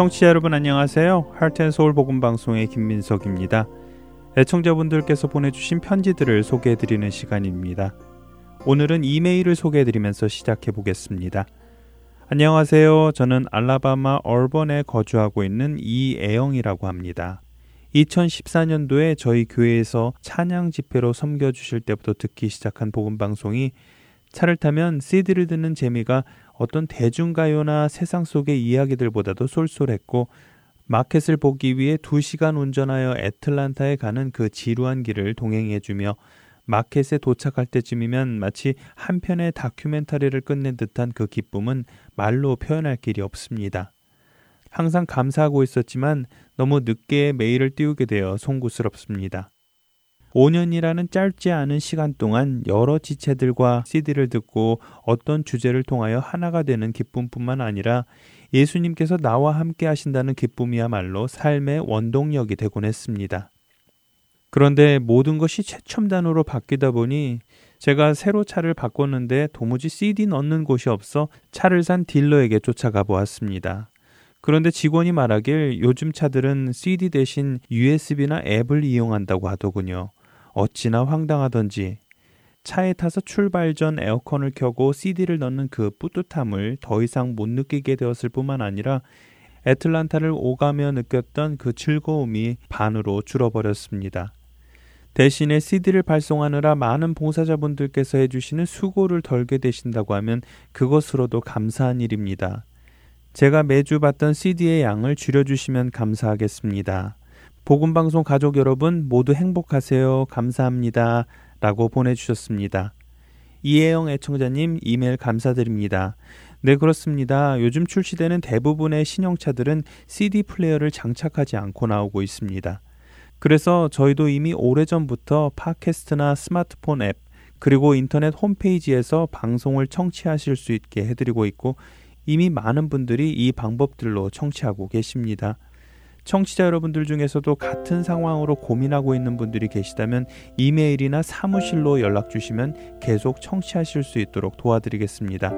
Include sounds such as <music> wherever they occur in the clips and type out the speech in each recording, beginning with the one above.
청취자 여러분 안녕하세요. 하트앤서울 복음 방송의 김민석입니다. 애청자분들께서 보내주신 편지들을 소개해드리는 시간입니다. 오늘은 이메일을 소개해드리면서 시작해 보겠습니다. 안녕하세요. 저는 알라바마 얼번에 거주하고 있는 이애영이라고 합니다. 2014년도에 저희 교회에서 찬양 집회로 섬겨주실 때부터 듣기 시작한 복음 방송이 차를 타면 CD를 듣는 재미가 어떤 대중가요나 세상 속의 이야기들보다도 쏠쏠했고 마켓을 보기 위해 2시간 운전하여 애틀란타에 가는 그 지루한 길을 동행해주며 마켓에 도착할 때쯤이면 마치 한 편의 다큐멘터리를 끝낸 듯한 그 기쁨은 말로 표현할 길이 없습니다. 항상 감사하고 있었지만 너무 늦게 메일을 띄우게 되어 송구스럽습니다. 5년이라는 짧지 않은 시간 동안 여러 지체들과 CD를 듣고 어떤 주제를 통하여 하나가 되는 기쁨뿐만 아니라 예수님께서 나와 함께 하신다는 기쁨이야말로 삶의 원동력이 되곤 했습니다. 그런데 모든 것이 최첨단으로 바뀌다 보니 제가 새로 차를 바꿨는데 도무지 CD 넣는 곳이 없어 차를 산 딜러에게 쫓아가 보았습니다. 그런데 직원이 말하길 요즘 차들은 CD 대신 USB나 앱을 이용한다고 하더군요. 어찌나 황당하던지 차에 타서 출발 전 에어컨을 켜고 CD를 넣는 그 뿌듯함을 더 이상 못 느끼게 되었을 뿐만 아니라 애틀란타를 오가며 느꼈던 그 즐거움이 반으로 줄어버렸습니다. 대신에 CD를 발송하느라 많은 봉사자분들께서 해주시는 수고를 덜게 되신다고 하면 그것으로도 감사한 일입니다. 제가 매주 받던 CD의 양을 줄여주시면 감사하겠습니다. 복음방송 가족 여러분 모두 행복하세요. 감사합니다. 라고 보내주셨습니다. 이혜영 애청자님 이메일 감사드립니다. 네, 그렇습니다. 요즘 출시되는 대부분의 신형차들은 CD 플레이어를 장착하지 않고 나오고 있습니다. 그래서 저희도 이미 오래전부터 팟캐스트나 스마트폰 앱, 그리고 인터넷 홈페이지에서 방송을 청취하실 수 있게 해드리고 있고, 이미 많은 분들이 이 방법들로 청취하고 계십니다. 청취자 여러분들 중에서도 같은 상황으로 고민하고 있는 분들이 계시다면 이메일이나 사무실로 연락 주시면 계속 청취하실 수 있도록 도와드리겠습니다.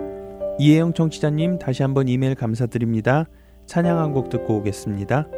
이혜영 청취자님 다시 한번 이메일 감사드립니다. 찬양 한 곡 듣고 오겠습니다.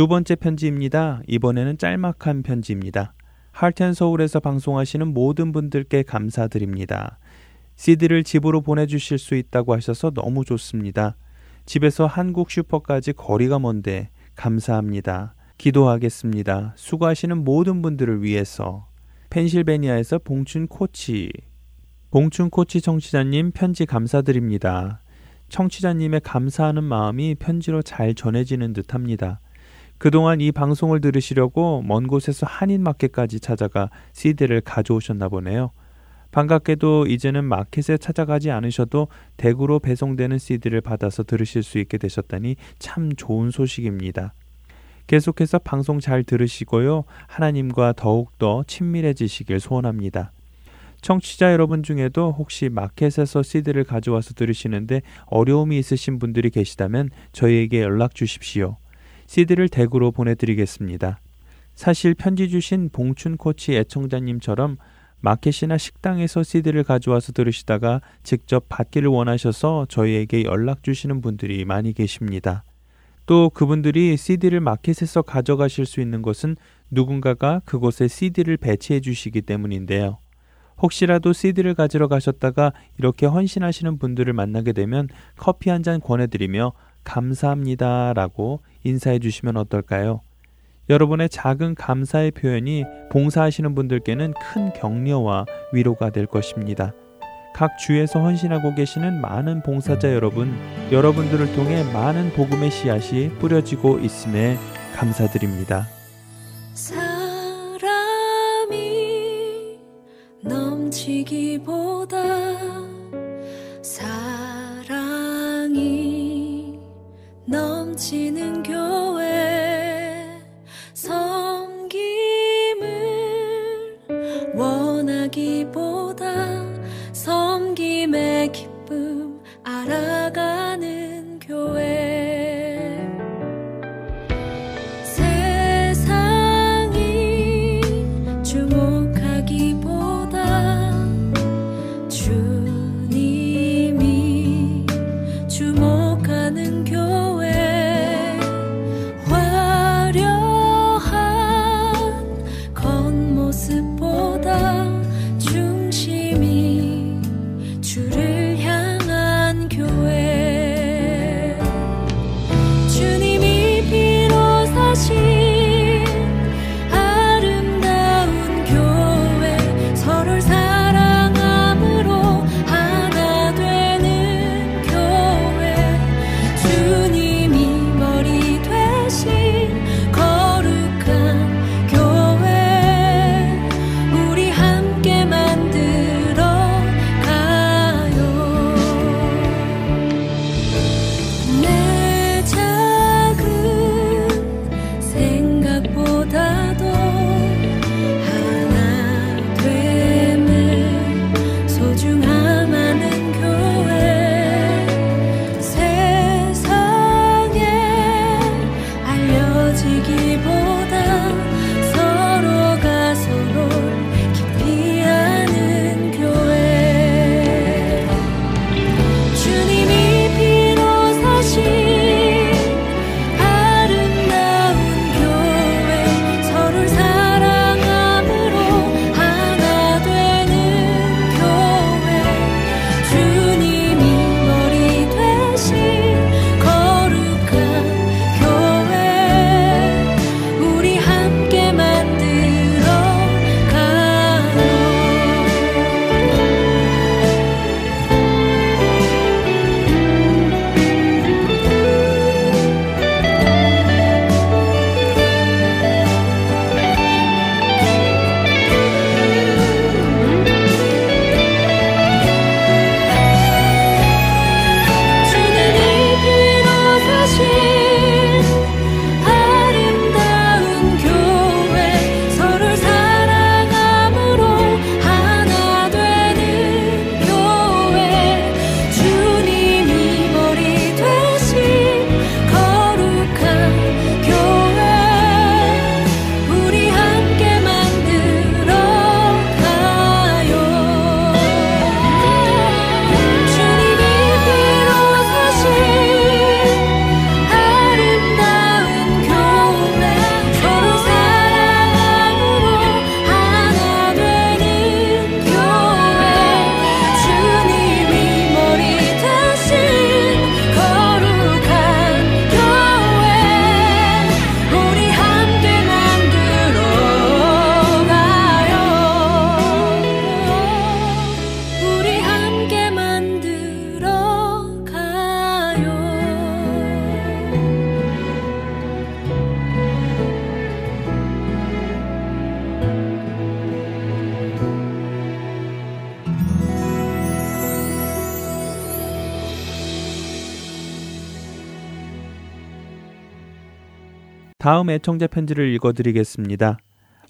두 번째 편지입니다. 이번에는 짤막한 편지입니다. 할텐 서울에서 방송하시는 모든 분들께 감사드립니다. CD를 집으로 보내주실 수 있다고 하셔서 너무 좋습니다. 집에서 한국 슈퍼까지 거리가 먼데 감사합니다. 기도하겠습니다. 수고하시는 모든 분들을 위해서. 펜실베니아에서 봉춘 코치. 봉춘 코치 청취자님 편지 감사드립니다. 청취자님의 감사하는 마음이 편지로 잘 전해지는 듯 합니다. 그동안 이 방송을 들으시려고 먼 곳에서 한인마켓까지 찾아가 CD를 가져오셨나 보네요. 반갑게도 이제는 마켓에 찾아가지 않으셔도 댁으로 배송되는 CD를 받아서 들으실 수 있게 되셨다니 참 좋은 소식입니다. 계속해서 방송 잘 들으시고요. 하나님과 더욱더 친밀해지시길 소원합니다. 청취자 여러분 중에도 혹시 마켓에서 CD를 가져와서 들으시는데 어려움이 있으신 분들이 계시다면 저희에게 연락 주십시오. CD를 댁으로 보내드리겠습니다. 사실 편지 주신 봉춘 코치 애청자님처럼 마켓이나 식당에서 CD를 가져와서 들으시다가 직접 받기를 원하셔서 저희에게 연락 주시는 분들이 많이 계십니다. 또 그분들이 CD를 마켓에서 가져가실 수 있는 것은 누군가가 그곳에 CD를 배치해 주시기 때문인데요. 혹시라도 CD를 가지러 가셨다가 이렇게 헌신하시는 분들을 만나게 되면 커피 한 잔 권해드리며 감사합니다 라고 인사해 주시면 어떨까요? 여러분의 작은 감사의 표현이 봉사하시는 분들께는 큰 격려와 위로가 될 것입니다. 각 주에서 헌신하고 계시는 많은 봉사자 여러분, 여러분들을 통해 많은 복음의 씨앗이 뿌려지고 있음에 감사드립니다. 사람이 넘치기보다 넘치는 교회 섬김을 원하기보다 섬김의 기쁨 알아가는 교회 다음 애청자 편지를 읽어드리겠습니다.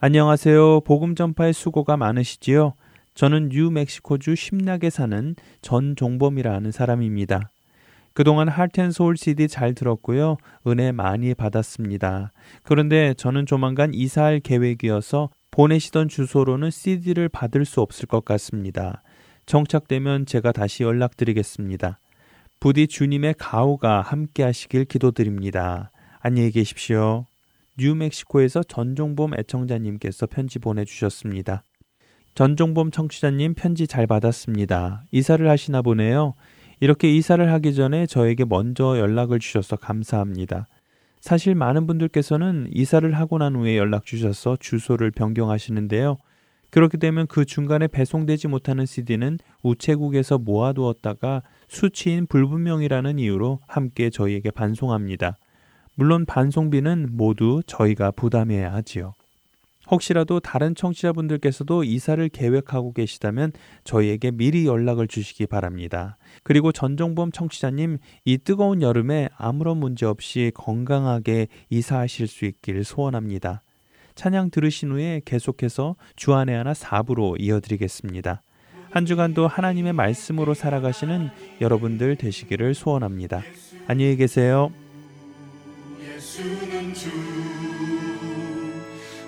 안녕하세요. 복음 전파의 수고가 많으시지요? 저는 뉴멕시코주 심락에 사는 전종범이라 하는 사람입니다. 그동안 하트앤소울 CD 잘 들었고요. 은혜 많이 받았습니다. 그런데 저는 조만간 이사할 계획이어서 보내시던 주소로는 CD를 받을 수 없을 것 같습니다. 정착되면 제가 다시 연락드리겠습니다. 부디 주님의 가호가 함께 하시길 기도드립니다. 안녕히 계십시오. 뉴멕시코에서 전종범 애청자님께서 편지 보내주셨습니다. 전종범 청취자님 편지 잘 받았습니다. 이사를 하시나 보네요. 이렇게 이사를 하기 전에 저에게 먼저 연락을 주셔서 감사합니다. 사실 많은 분들께서는 이사를 하고 난 후에 연락 주셔서 주소를 변경하시는데요. 그렇게 되면 그 중간에 배송되지 못하는 CD는 우체국에서 모아두었다가 수치인 불분명이라는 이유로 함께 저희에게 반송합니다. 물론 반송비는 모두 저희가 부담해야 하지요. 혹시라도 다른 청취자분들께서도 이사를 계획하고 계시다면 저희에게 미리 연락을 주시기 바랍니다. 그리고 전종범 청취자님, 이 뜨거운 여름에 아무런 문제 없이 건강하게 이사하실 수 있길 소원합니다. 찬양 들으신 후에 계속해서 주안의 하나 4부로 이어드리겠습니다. 한 주간도 하나님의 말씀으로 살아가시는 여러분들 되시기를 소원합니다. 안녕히 계세요. 예수는 주.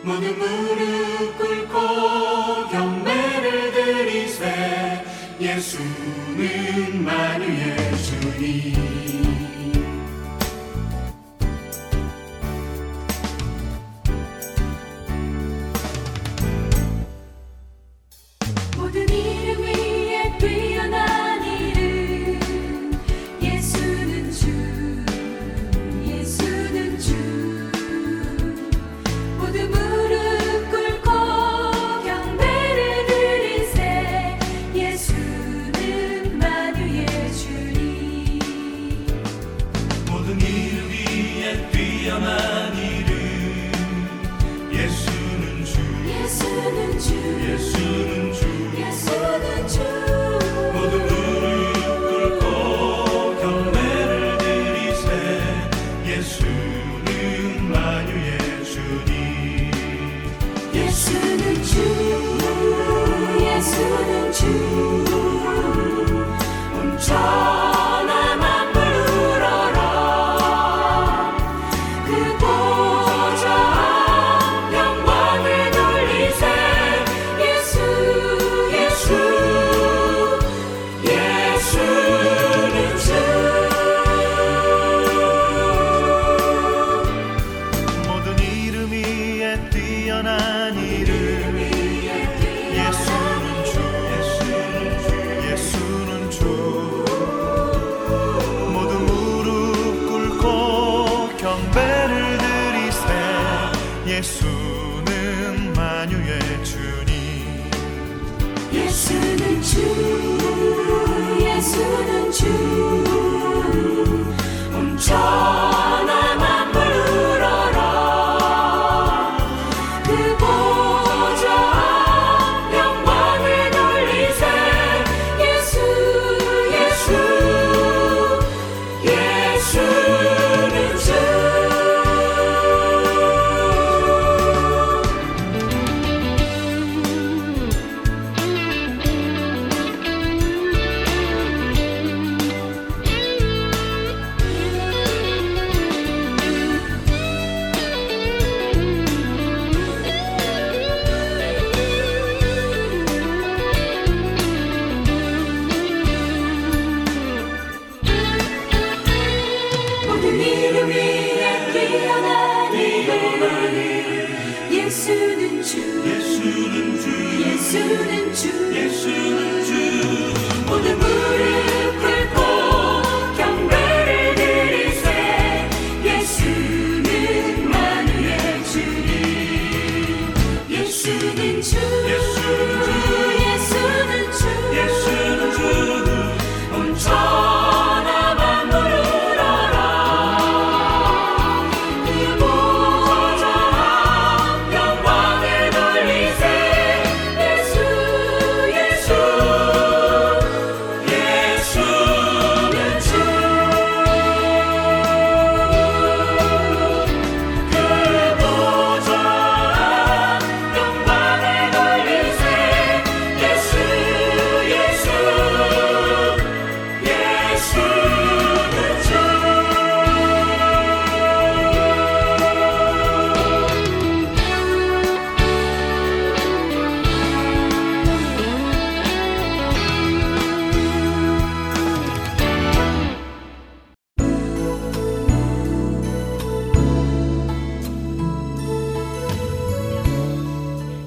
모두 무릎 꿇고 경매를 드리세. 예수는 만유의 주님 child.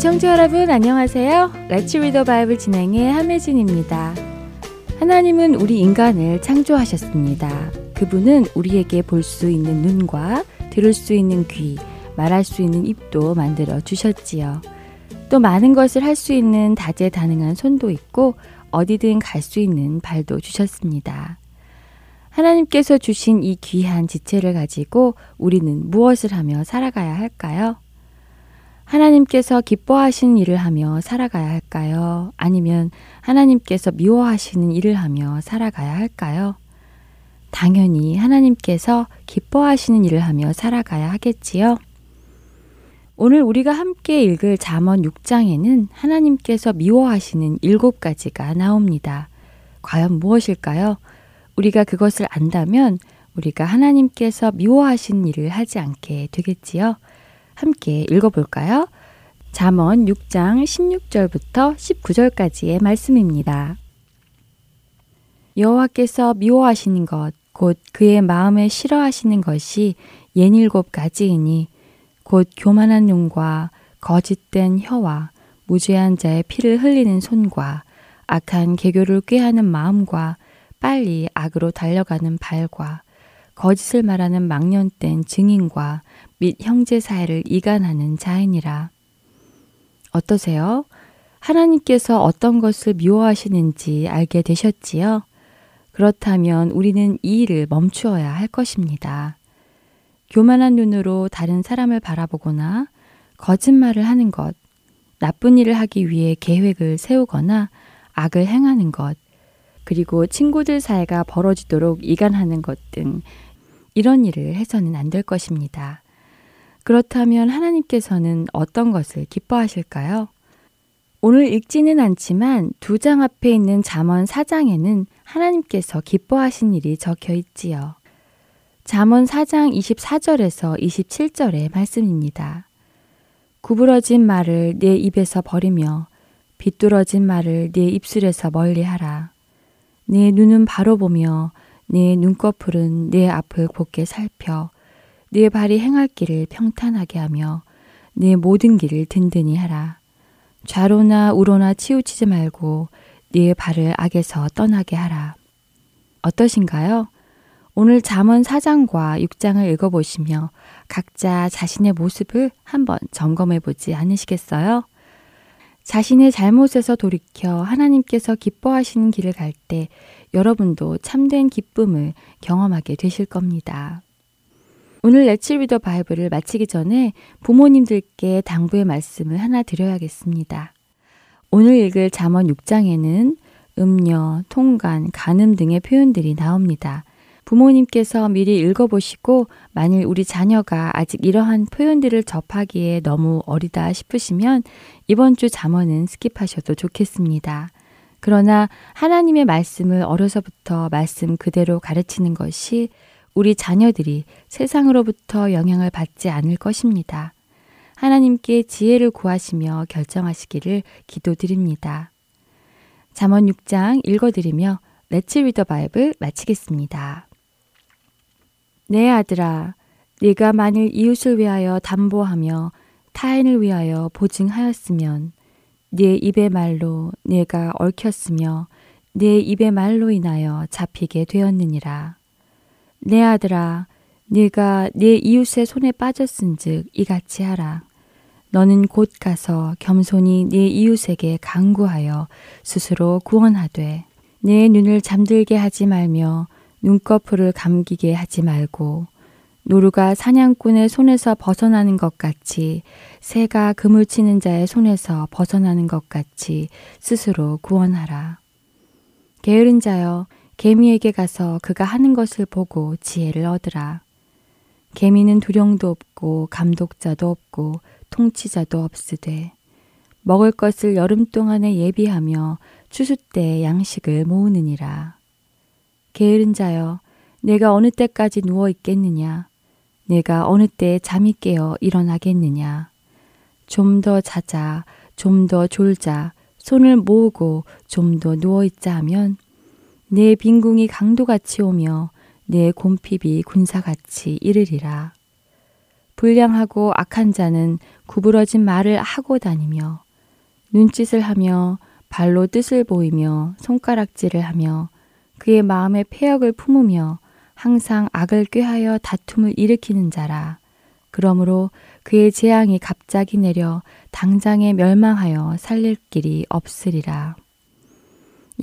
애청자 여러분 안녕하세요. 레츠 리더 바이블 진행의 함혜진입니다. 하나님은 우리 인간을 창조하셨습니다. 그분은 우리에게 볼 수 있는 눈과 들을 수 있는 귀, 말할 수 있는 입도 만들어 주셨지요. 또 많은 것을 할 수 있는 다재다능한 손도 있고 어디든 갈 수 있는 발도 주셨습니다. 하나님께서 주신 이 귀한 지체를 가지고 우리는 무엇을 하며 살아가야 할까요? 하나님께서 기뻐하시는 일을 하며 살아가야 할까요? 아니면 하나님께서 미워하시는 일을 하며 살아가야 할까요? 당연히 하나님께서 기뻐하시는 일을 하며 살아가야 하겠지요. 오늘 우리가 함께 읽을 잠언 6장에는 하나님께서 미워하시는 일곱 가지가 나옵니다. 과연 무엇일까요? 우리가 그것을 안다면 우리가 하나님께서 미워하시는 일을 하지 않게 되겠지요. 함께 읽어볼까요? 잠언 6장 16절부터 19절까지의 말씀입니다. 여호와께서 미워하시는 것, 곧 그의 마음에 싫어하시는 것이 예닐곱 가지이니, 곧 교만한 눈과 거짓된 혀와 무죄한 자의 피를 흘리는 손과 악한 개교를 꾀하는 마음과 빨리 악으로 달려가는 발과 거짓을 말하는 망년된 증인과 및 형제 사이를 이간하는 자이니라. 어떠세요? 하나님께서 어떤 것을 미워하시는지 알게 되셨지요? 그렇다면 우리는 이 일을 멈추어야 할 것입니다. 교만한 눈으로 다른 사람을 바라보거나 거짓말을 하는 것, 나쁜 일을 하기 위해 계획을 세우거나 악을 행하는 것, 그리고 친구들 사이가 벌어지도록 이간하는 것 등 이런 일을 해서는 안 될 것입니다. 그렇다면 하나님께서는 어떤 것을 기뻐하실까요? 오늘 읽지는 않지만 두 장 앞에 있는 잠언 4장에는 하나님께서 기뻐하신 일이 적혀 있지요. 잠언 4장 24절에서 27절의 말씀입니다. 구부러진 말을 내 입에서 버리며 비뚤어진 말을 내 입술에서 멀리하라. 내 눈은 바로 보며 내 눈꺼풀은 내 앞을 곱게 살펴 네 발이 행할 길을 평탄하게 하며 네 모든 길을 든든히 하라. 좌로나 우로나 치우치지 말고 네 발을 악에서 떠나게 하라. 어떠신가요? 오늘 잠언 4장과 6장을 읽어보시며 각자 자신의 모습을 한번 점검해 보지 않으시겠어요? 자신의 잘못에서 돌이켜 하나님께서 기뻐하시는 길을 갈 때 여러분도 참된 기쁨을 경험하게 되실 겁니다. 오늘 레츠 리더 바이블을 마치기 전에 부모님들께 당부의 말씀을 하나 드려야겠습니다. 오늘 읽을 잠언 6장에는 음녀, 통간, 간음 등의 표현들이 나옵니다. 부모님께서 미리 읽어보시고 만일 우리 자녀가 아직 이러한 표현들을 접하기에 너무 어리다 싶으시면 이번 주 잠언은 skip하셔도 좋겠습니다. 그러나 하나님의 말씀을 어려서부터 말씀 그대로 가르치는 것이 우리 자녀들이 세상으로부터 영향을 받지 않을 것입니다. 하나님께 지혜를 구하시며 결정하시기를 기도드립니다. 잠언 6장 읽어드리며 Let's Read the Bible 마치겠습니다. 내 아들아, 네가 만일 이웃을 위하여 담보하며 타인을 위하여 보증하였으면 네 입의 말로 네가 얽혔으며 네 입의 말로 인하여 잡히게 되었느니라. 내 아들아, 네가 네 이웃의 손에 빠졌은즉 이같이 하라. 너는 곧 가서 겸손히 네 이웃에게 강구하여 스스로 구원하되 내 눈을 잠들게 하지 말며 눈꺼풀을 감기게 하지 말고 노루가 사냥꾼의 손에서 벗어나는 것 같이 새가 그물 치는 자의 손에서 벗어나는 것 같이 스스로 구원하라. 게으른 자여 개미에게 가서 그가 하는 것을 보고 지혜를 얻으라. 개미는 두령도 없고 감독자도 없고 통치자도 없으되 먹을 것을 여름 동안에 예비하며 추수 때 양식을 모으느니라. 게으른 자여 내가 어느 때까지 누워 있겠느냐 내가 어느 때 잠이 깨어 일어나겠느냐 좀 더 자자 좀 더 졸자 손을 모으고 좀 더 누워 있자 하면 내 빈궁이 강도같이 오며 내 곰핍이 군사같이 이르리라. 불량하고 악한 자는 구부러진 말을 하고 다니며 눈짓을 하며 발로 뜻을 보이며 손가락질을 하며 그의 마음에 폐역을 품으며 항상 악을 꾀하여 다툼을 일으키는 자라. 그러므로 그의 재앙이 갑자기 내려 당장에 멸망하여 살릴 길이 없으리라.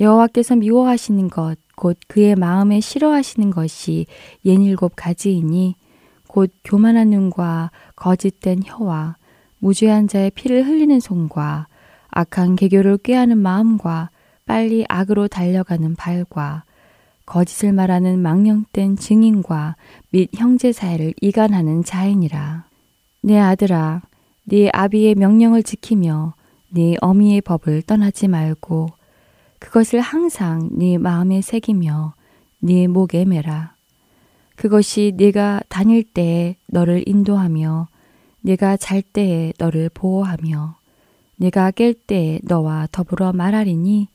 여호와께서 미워하시는 것, 곧 그의 마음에 싫어하시는 것이 옛일곱 가지이니 곧 교만한 눈과 거짓된 혀와 무죄한 자의 피를 흘리는 손과 악한 개교를 꾀하는 마음과 빨리 악으로 달려가는 발과 거짓을 말하는 망령된 증인과 및 형제 사이를 이간하는 자인이라. 내 아들아, 네 아비의 명령을 지키며 네 어미의 법을 떠나지 말고 그것을 항상 네 마음에 새기며 네 목에 매라. 그것이 네가 다닐 때에 너를 인도하며 네가 잘 때에 너를 보호하며 네가 깰 때에 너와 더불어 말하리니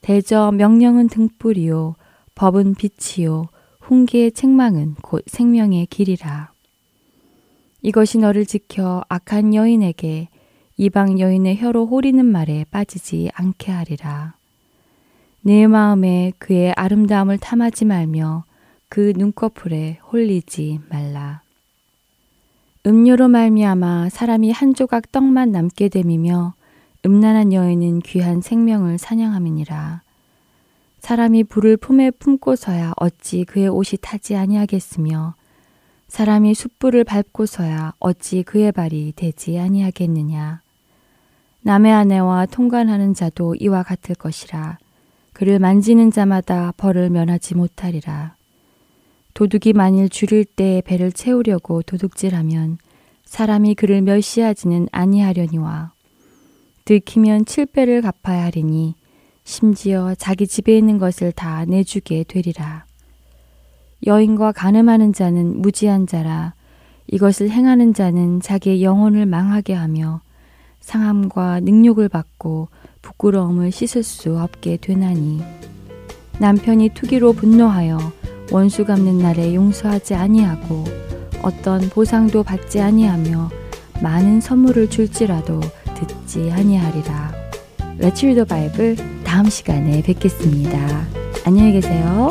대저 명령은 등불이요 법은 빛이요 훈계의 책망은 곧 생명의 길이라. 이것이 너를 지켜 악한 여인에게 이방 여인의 혀로 호리는 말에 빠지지 않게 하리라. 내 마음에 그의 아름다움을 탐하지 말며 그 눈꺼풀에 홀리지 말라. 음료로 말미암아 사람이 한 조각 떡만 남게 됨이며 음란한 여인은 귀한 생명을 사냥함이니라. 사람이 불을 품에 품고서야 어찌 그의 옷이 타지 아니하겠으며 사람이 숯불을 밟고서야 어찌 그의 발이 되지 아니하겠느냐. 남의 아내와 통관하는 자도 이와 같을 것이라. 그를 만지는 자마다 벌을 면하지 못하리라. 도둑이 만일 줄일 때 배를 채우려고 도둑질하면 사람이 그를 멸시하지는 아니하려니와 들키면 칠배를 갚아야 하리니 심지어 자기 집에 있는 것을 다 내주게 되리라. 여인과 가늠하는 자는 무지한 자라 이것을 행하는 자는 자기의 영혼을 망하게 하며 상함과 능욕을 받고 부끄러움을 씻을 수 없게 되나니 남편이 투기로 분노하여 원수 갚는 날에 용서하지 아니하고 어떤 보상도 받지 아니하며 많은 선물을 줄지라도 듣지 아니하리라. 레츠 리더 바이블 다음 시간에 뵙겠습니다. 안녕히 계세요.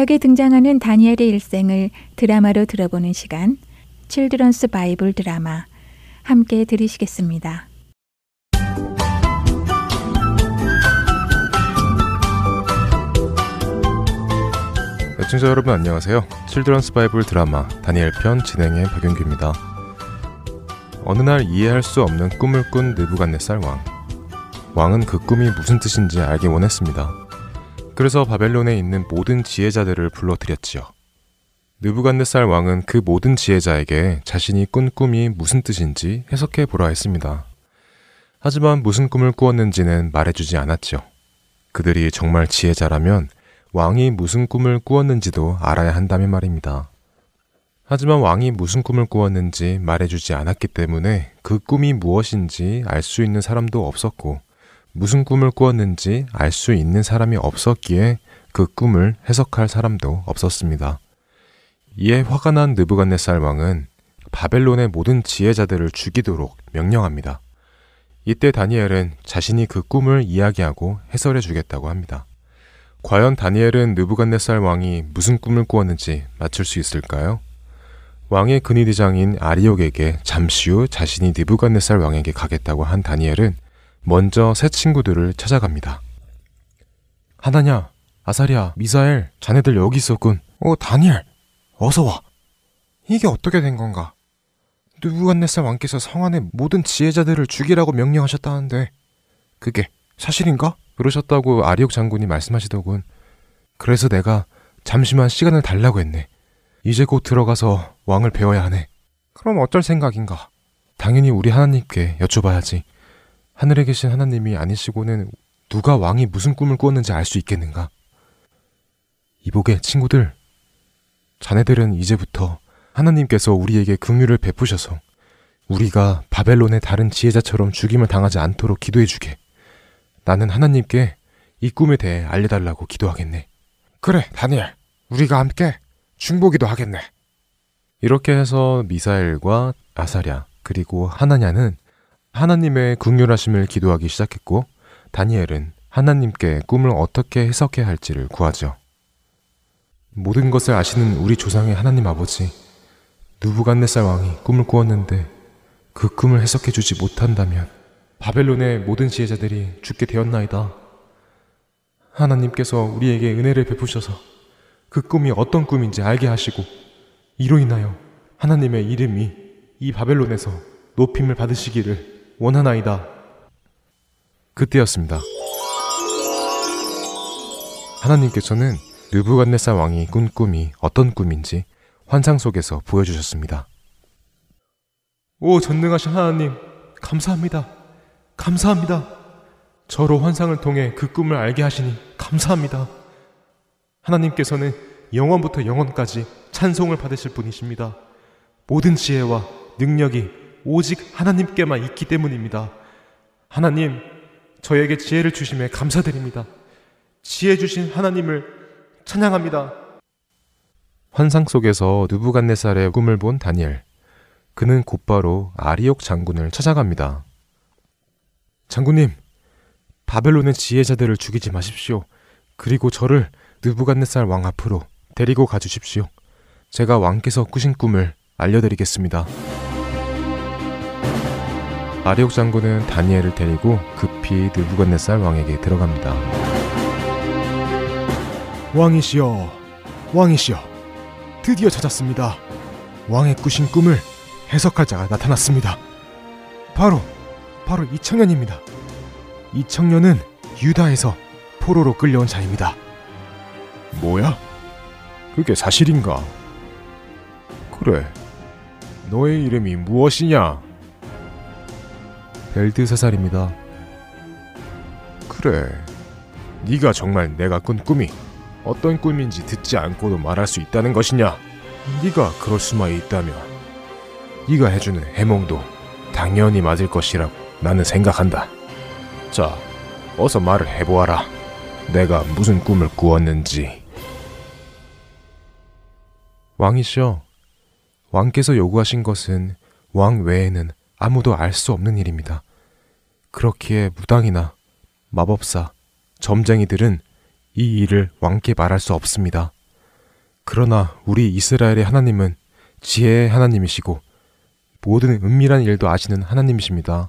구약에 등장하는 다니엘의 일생을 드라마로 들어보는 시간, Children's Bible Drama 함께 들으시겠습니다. 애청자 여러분 안녕하세요. Children's Bible Drama 다니엘 편 진행의 박윤규입니다. 어느 날 이해할 수 없는 꿈을 꾼 느부갓네살 왕. 왕은 그 꿈이 무슨 뜻인지 알기 원했습니다. 그래서 바벨론에 있는 모든 지혜자들을 불러들였지요. 느부갓네살 왕은 그 모든 지혜자에게 자신이 꾼 꿈이 무슨 뜻인지 해석해 보라 했습니다. 하지만 무슨 꿈을 꾸었는지는 말해주지 않았죠. 그들이 정말 지혜자라면 왕이 무슨 꿈을 꾸었는지도 알아야 한다면 말입니다. 하지만 왕이 무슨 꿈을 꾸었는지 말해주지 않았기 때문에 그 꿈이 무엇인지 알 수 있는 사람도 없었고 무슨 꿈을 꾸었는지 알 수 있는 사람이 없었기에 그 꿈을 해석할 사람도 없었습니다. 이에 화가 난 느부갓네살 왕은 바벨론의 모든 지혜자들을 죽이도록 명령합니다. 이때 다니엘은 자신이 그 꿈을 이야기하고 해설해 주겠다고 합니다. 과연 다니엘은 느부갓네살 왕이 무슨 꿈을 꾸었는지 맞출 수 있을까요? 왕의 근위대장인 아리옥에게 잠시 후 자신이 느부갓네살 왕에게 가겠다고 한 다니엘은 먼저 새 친구들을 찾아갑니다. 하나냐, 아사리아, 미사엘, 자네들 여기 있었군. 어, 다니엘, 어서 와. 이게 어떻게 된 건가? 누부갓네살 왕께서 성 안의 모든 지혜자들을 죽이라고 명령하셨다는데 그게 사실인가? 그러셨다고 아리옥 장군이 말씀하시더군. 그래서 내가 잠시만 시간을 달라고 했네. 이제 곧 들어가서 왕을 배워야 하네. 그럼 어쩔 생각인가? 당연히 우리 하나님께 여쭤봐야지. 하늘에 계신 하나님이 아니시고는 누가 왕이 무슨 꿈을 꾸었는지 알 수 있겠는가? 이보게 친구들, 자네들은 이제부터 하나님께서 우리에게 긍휼을 베푸셔서 우리가 바벨론의 다른 지혜자처럼 죽임을 당하지 않도록 기도해 주게. 나는 하나님께 이 꿈에 대해 알려달라고 기도하겠네. 그래, 다니엘. 우리가 함께 중보기도 하겠네. 이렇게 해서 미사엘과 아사랴 그리고 하나냐는 하나님의 극률하심을 기도하기 시작했고 다니엘은 하나님께 꿈을 어떻게 해석해야 할지를 구하죠. 모든 것을 아시는 우리 조상의 하나님 아버지 누부갓네살 왕이 꿈을 꾸었는데 그 꿈을 해석해 주지 못한다면 바벨론의 모든 지혜자들이 죽게 되었나이다. 하나님께서 우리에게 은혜를 베푸셔서 그 꿈이 어떤 꿈인지 알게 하시고 이로 인하여 하나님의 이름이 이 바벨론에서 높임을 받으시기를 원하나이다. 그때였습니다. 하나님께서는 느부갓네살 왕이 꾼 꿈이 어떤 꿈인지 환상 속에서 보여주셨습니다. 오 전능하신 하나님, 감사합니다. 감사합니다. 저로 환상을 통해 그 꿈을 알게 하시니 감사합니다. 하나님께서는 영원부터 영원까지 찬송을 받으실 분이십니다. 모든 지혜와 능력이 오직 하나님께만 있기 때문입니다. 하나님, 저에게 지혜를 주심에 감사드립니다. 지혜 주신 하나님을 찬양합니다. 환상 속에서 누부갓네살의 꿈을 본 다니엘. 그는 곧바로 아리옥 장군을 찾아갑니다. 장군님, 바벨론의 지혜자들을 죽이지 마십시오. 그리고 저를 느부갓네살 왕 앞으로 데리고 가주십시오. 제가 왕께서 꾸신 꿈을 알려드리겠습니다. 아리옥 장군은 다니엘을 데리고 급히 느부갓네살 왕에게 들어갑니다. 왕이시여, 왕이시여, 드디어 찾았습니다. 왕의 꾸신 꿈을 해석할 자가 나타났습니다. 바로, 바로 이 청년입니다. 이 청년은 유다에서 포로로 끌려온 자입니다. 뭐야? 그게 사실인가? 그래. 너의 이름이 무엇이냐? 벨드사살입니다. 그래. 네가 정말 내가 꾼 꿈이 어떤 꿈인지 듣지 않고도 말할 수 있다는 것이냐? 네가 그럴 수만 있다면 네가 해주는 해몽도 당연히 맞을 것이라고 나는 생각한다. 자, 어서 말을 해보아라. 내가 무슨 꿈을 꾸었는지. 왕이시여, 왕께서 요구하신 것은 왕 외에는 아무도 알 수 없는 일입니다. 그렇기에 무당이나 마법사, 점쟁이들은 이 일을 왕께 말할 수 없습니다. 그러나 우리 이스라엘의 하나님은 지혜의 하나님이시고 모든 은밀한 일도 아시는 하나님이십니다.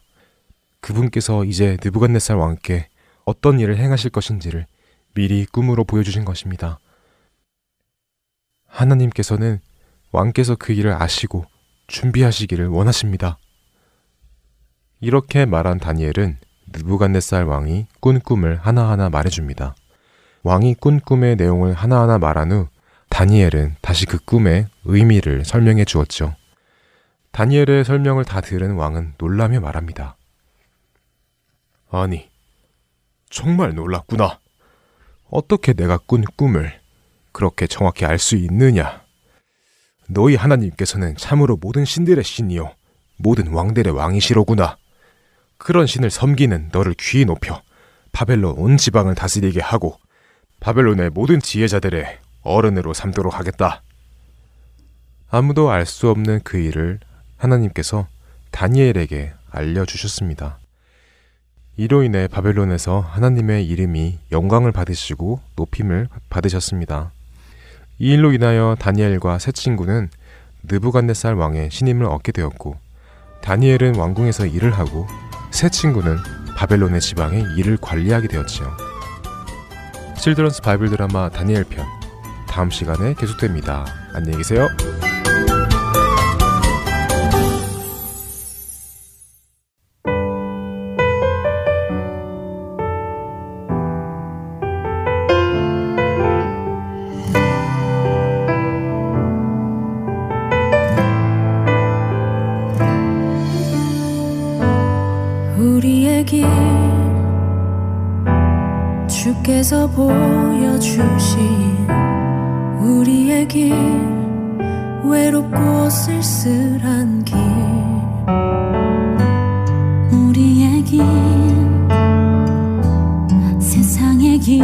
그분께서 이제 느부갓네살 왕께 어떤 일을 행하실 것인지를 미리 꿈으로 보여주신 것입니다. 하나님께서는 왕께서 그 일을 아시고 준비하시기를 원하십니다. 이렇게 말한 다니엘은 느부갓네살 왕이 꾼 꿈을 하나하나 말해줍니다. 왕이 꾼 꿈의 내용을 하나하나 말한 후 다니엘은 다시 그 꿈의 의미를 설명해 주었죠. 다니엘의 설명을 다 들은 왕은 놀라며 말합니다. 아니, 정말 놀랐구나. 어떻게 내가 꾼 꿈을 그렇게 정확히 알 수 있느냐? 너희 하나님께서는 참으로 모든 신들의 신이요, 모든 왕들의 왕이시로구나. 그런 신을 섬기는 너를 귀히 높여 바벨론 온 지방을 다스리게 하고 바벨론의 모든 지혜자들의 어른으로 삼도록 하겠다. 아무도 알 수 없는 그 일을 하나님께서 다니엘에게 알려주셨습니다. 이로 인해 바벨론에서 하나님의 이름이 영광을 받으시고 높임을 받으셨습니다. 이 일로 인하여 다니엘과 세 친구는 느부갓네살 왕의 신임을 얻게 되었고 다니엘은 왕궁에서 일을 하고 세 친구는 바벨론의 지방에 일을 관리하게 되었지요. 칠드런스 바이블 드라마 다니엘 편 다음 시간에 계속됩니다. 안녕히 계세요. 우리의 길 외롭고 쓸쓸한 길. 우리의 길 세상의 길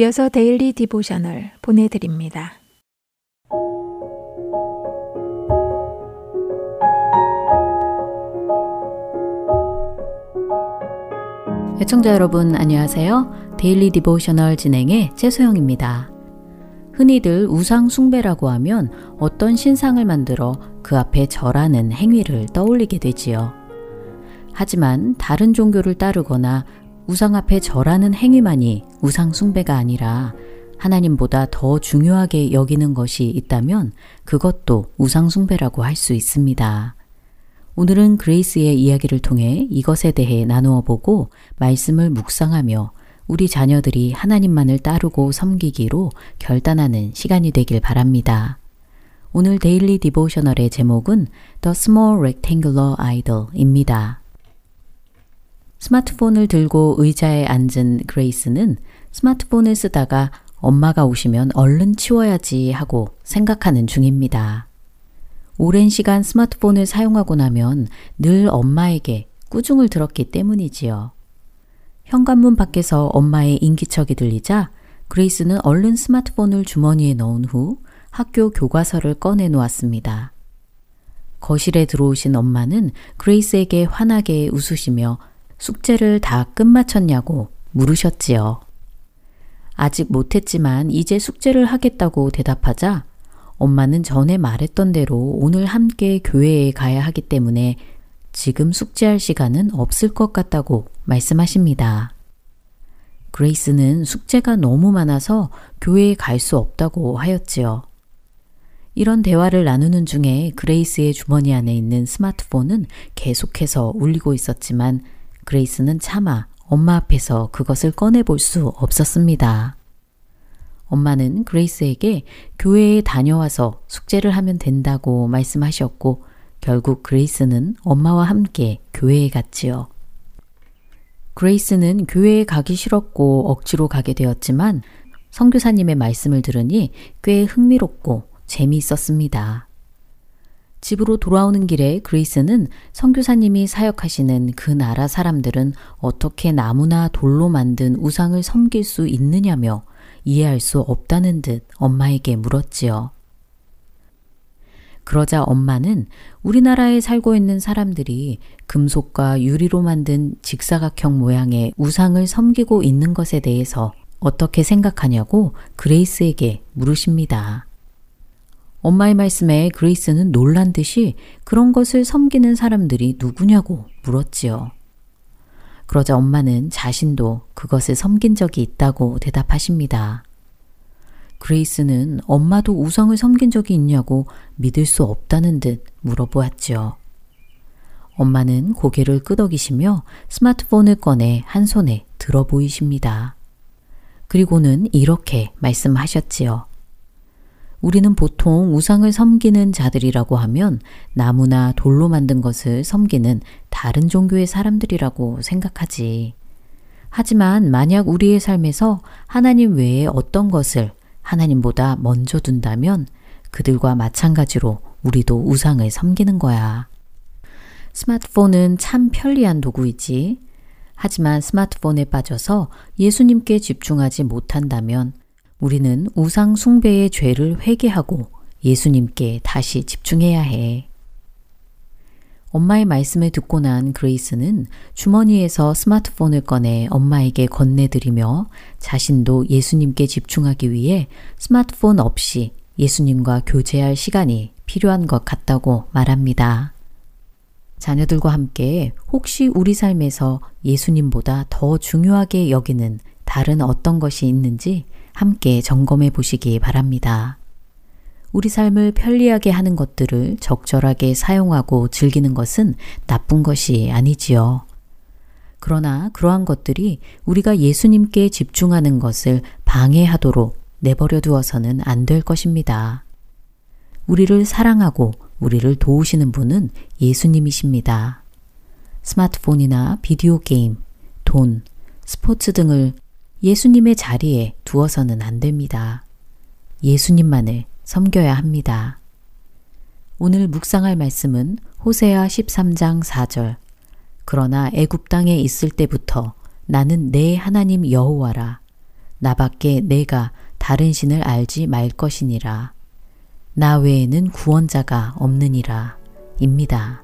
이어서 Daily Devotional 보내드립니다. 애청자 여러분 안녕하세요. Daily Devotional 진행의 최소영입니다. 흔히들 우상 숭배라고 하면 어떤 신상을 만들어 그 앞에 절하는 행위를 떠올리게 되지요. 하지만 다른 종교를 따르거나 우상 앞에 절하는 행위만이 우상 숭배가 아니라 하나님보다 더 중요하게 여기는 것이 있다면 그것도 우상 숭배라고 할 수 있습니다. 오늘은 그레이스의 이야기를 통해 이것에 대해 나누어 보고 말씀을 묵상하며 우리 자녀들이 하나님만을 따르고 섬기기로 결단하는 시간이 되길 바랍니다. 오늘 Daily Devotional의 제목은 The Small Rectangular Idol입니다. 스마트폰을 들고 의자에 앉은 그레이스는 스마트폰을 쓰다가 엄마가 오시면 얼른 치워야지 하고 생각하는 중입니다. 오랜 시간 스마트폰을 사용하고 나면 늘 엄마에게 꾸중을 들었기 때문이지요. 현관문 밖에서 엄마의 인기척이 들리자 그레이스는 얼른 스마트폰을 주머니에 넣은 후 학교 교과서를 꺼내 놓았습니다. 거실에 들어오신 엄마는 그레이스에게 환하게 웃으시며 숙제를 다 끝마쳤냐고 물으셨지요. 아직 못했지만 이제 숙제를 하겠다고 대답하자 엄마는 전에 말했던 대로 오늘 함께 교회에 가야 하기 때문에 지금 숙제할 시간은 없을 것 같다고 말씀하십니다. 그레이스는 숙제가 너무 많아서 교회에 갈 수 없다고 하였지요. 이런 대화를 나누는 중에 그레이스의 주머니 안에 있는 스마트폰은 계속해서 울리고 있었지만 그레이스는 차마 엄마 앞에서 그것을 꺼내볼 수 없었습니다. 엄마는 그레이스에게 교회에 다녀와서 숙제를 하면 된다고 말씀하셨고 결국 그레이스는 엄마와 함께 교회에 갔지요. 그레이스는 교회에 가기 싫었고 억지로 가게 되었지만 성교사님의 말씀을 들으니 꽤 흥미롭고 재미있었습니다. 집으로 돌아오는 길에 그레이스는 성교사님이 사역하시는 그 나라 사람들은 어떻게 나무나 돌로 만든 우상을 섬길 수 있느냐며 이해할 수 없다는 듯 엄마에게 물었지요. 그러자 엄마는 우리나라에 살고 있는 사람들이 금속과 유리로 만든 직사각형 모양의 우상을 섬기고 있는 것에 대해서 어떻게 생각하냐고 그레이스에게 물으십니다. 엄마의 말씀에 그레이스는 놀란 듯이 그런 것을 섬기는 사람들이 누구냐고 물었지요. 그러자 엄마는 자신도 그것을 섬긴 적이 있다고 대답하십니다. 그레이스는 엄마도 우상을 섬긴 적이 있냐고 믿을 수 없다는 듯 물어보았지요. 엄마는 고개를 끄덕이시며 스마트폰을 꺼내 한 손에 들어 보이십니다. 그리고는 이렇게 말씀하셨지요. 우리는 보통 우상을 섬기는 자들이라고 하면 나무나 돌로 만든 것을 섬기는 다른 종교의 사람들이라고 생각하지. 하지만 만약 우리의 삶에서 하나님 외에 어떤 것을 하나님보다 먼저 둔다면 그들과 마찬가지로 우리도 우상을 섬기는 거야. 스마트폰은 참 편리한 도구이지. 하지만 스마트폰에 빠져서 예수님께 집중하지 못한다면 우리는 우상 숭배의 죄를 회개하고 예수님께 다시 집중해야 해. 엄마의 말씀을 듣고 난 그레이스는 주머니에서 스마트폰을 꺼내 엄마에게 건네드리며 자신도 예수님께 집중하기 위해 스마트폰 없이 예수님과 교제할 시간이 필요한 것 같다고 말합니다. 자녀들과 함께 혹시 우리 삶에서 예수님보다 더 중요하게 여기는 다른 어떤 것이 있는지 함께 점검해 보시기 바랍니다. 우리 삶을 편리하게 하는 것들을 적절하게 사용하고 즐기는 것은 나쁜 것이 아니지요. 그러나 그러한 것들이 우리가 예수님께 집중하는 것을 방해하도록 내버려 두어서는 안 될 것입니다. 우리를 사랑하고 우리를 도우시는 분은 예수님이십니다. 스마트폰이나 비디오 게임, 돈, 스포츠 등을 예수님의 자리에 두어서는 안 됩니다. 예수님만을 섬겨야 합니다. 오늘 묵상할 말씀은 호세아 13장 4절. 그러나 애굽 땅에 있을 때부터 나는 내 하나님 여호와라. 나밖에 네가 다른 신을 알지 말 것이니라. 나 외에는 구원자가 없느니라. 입니다.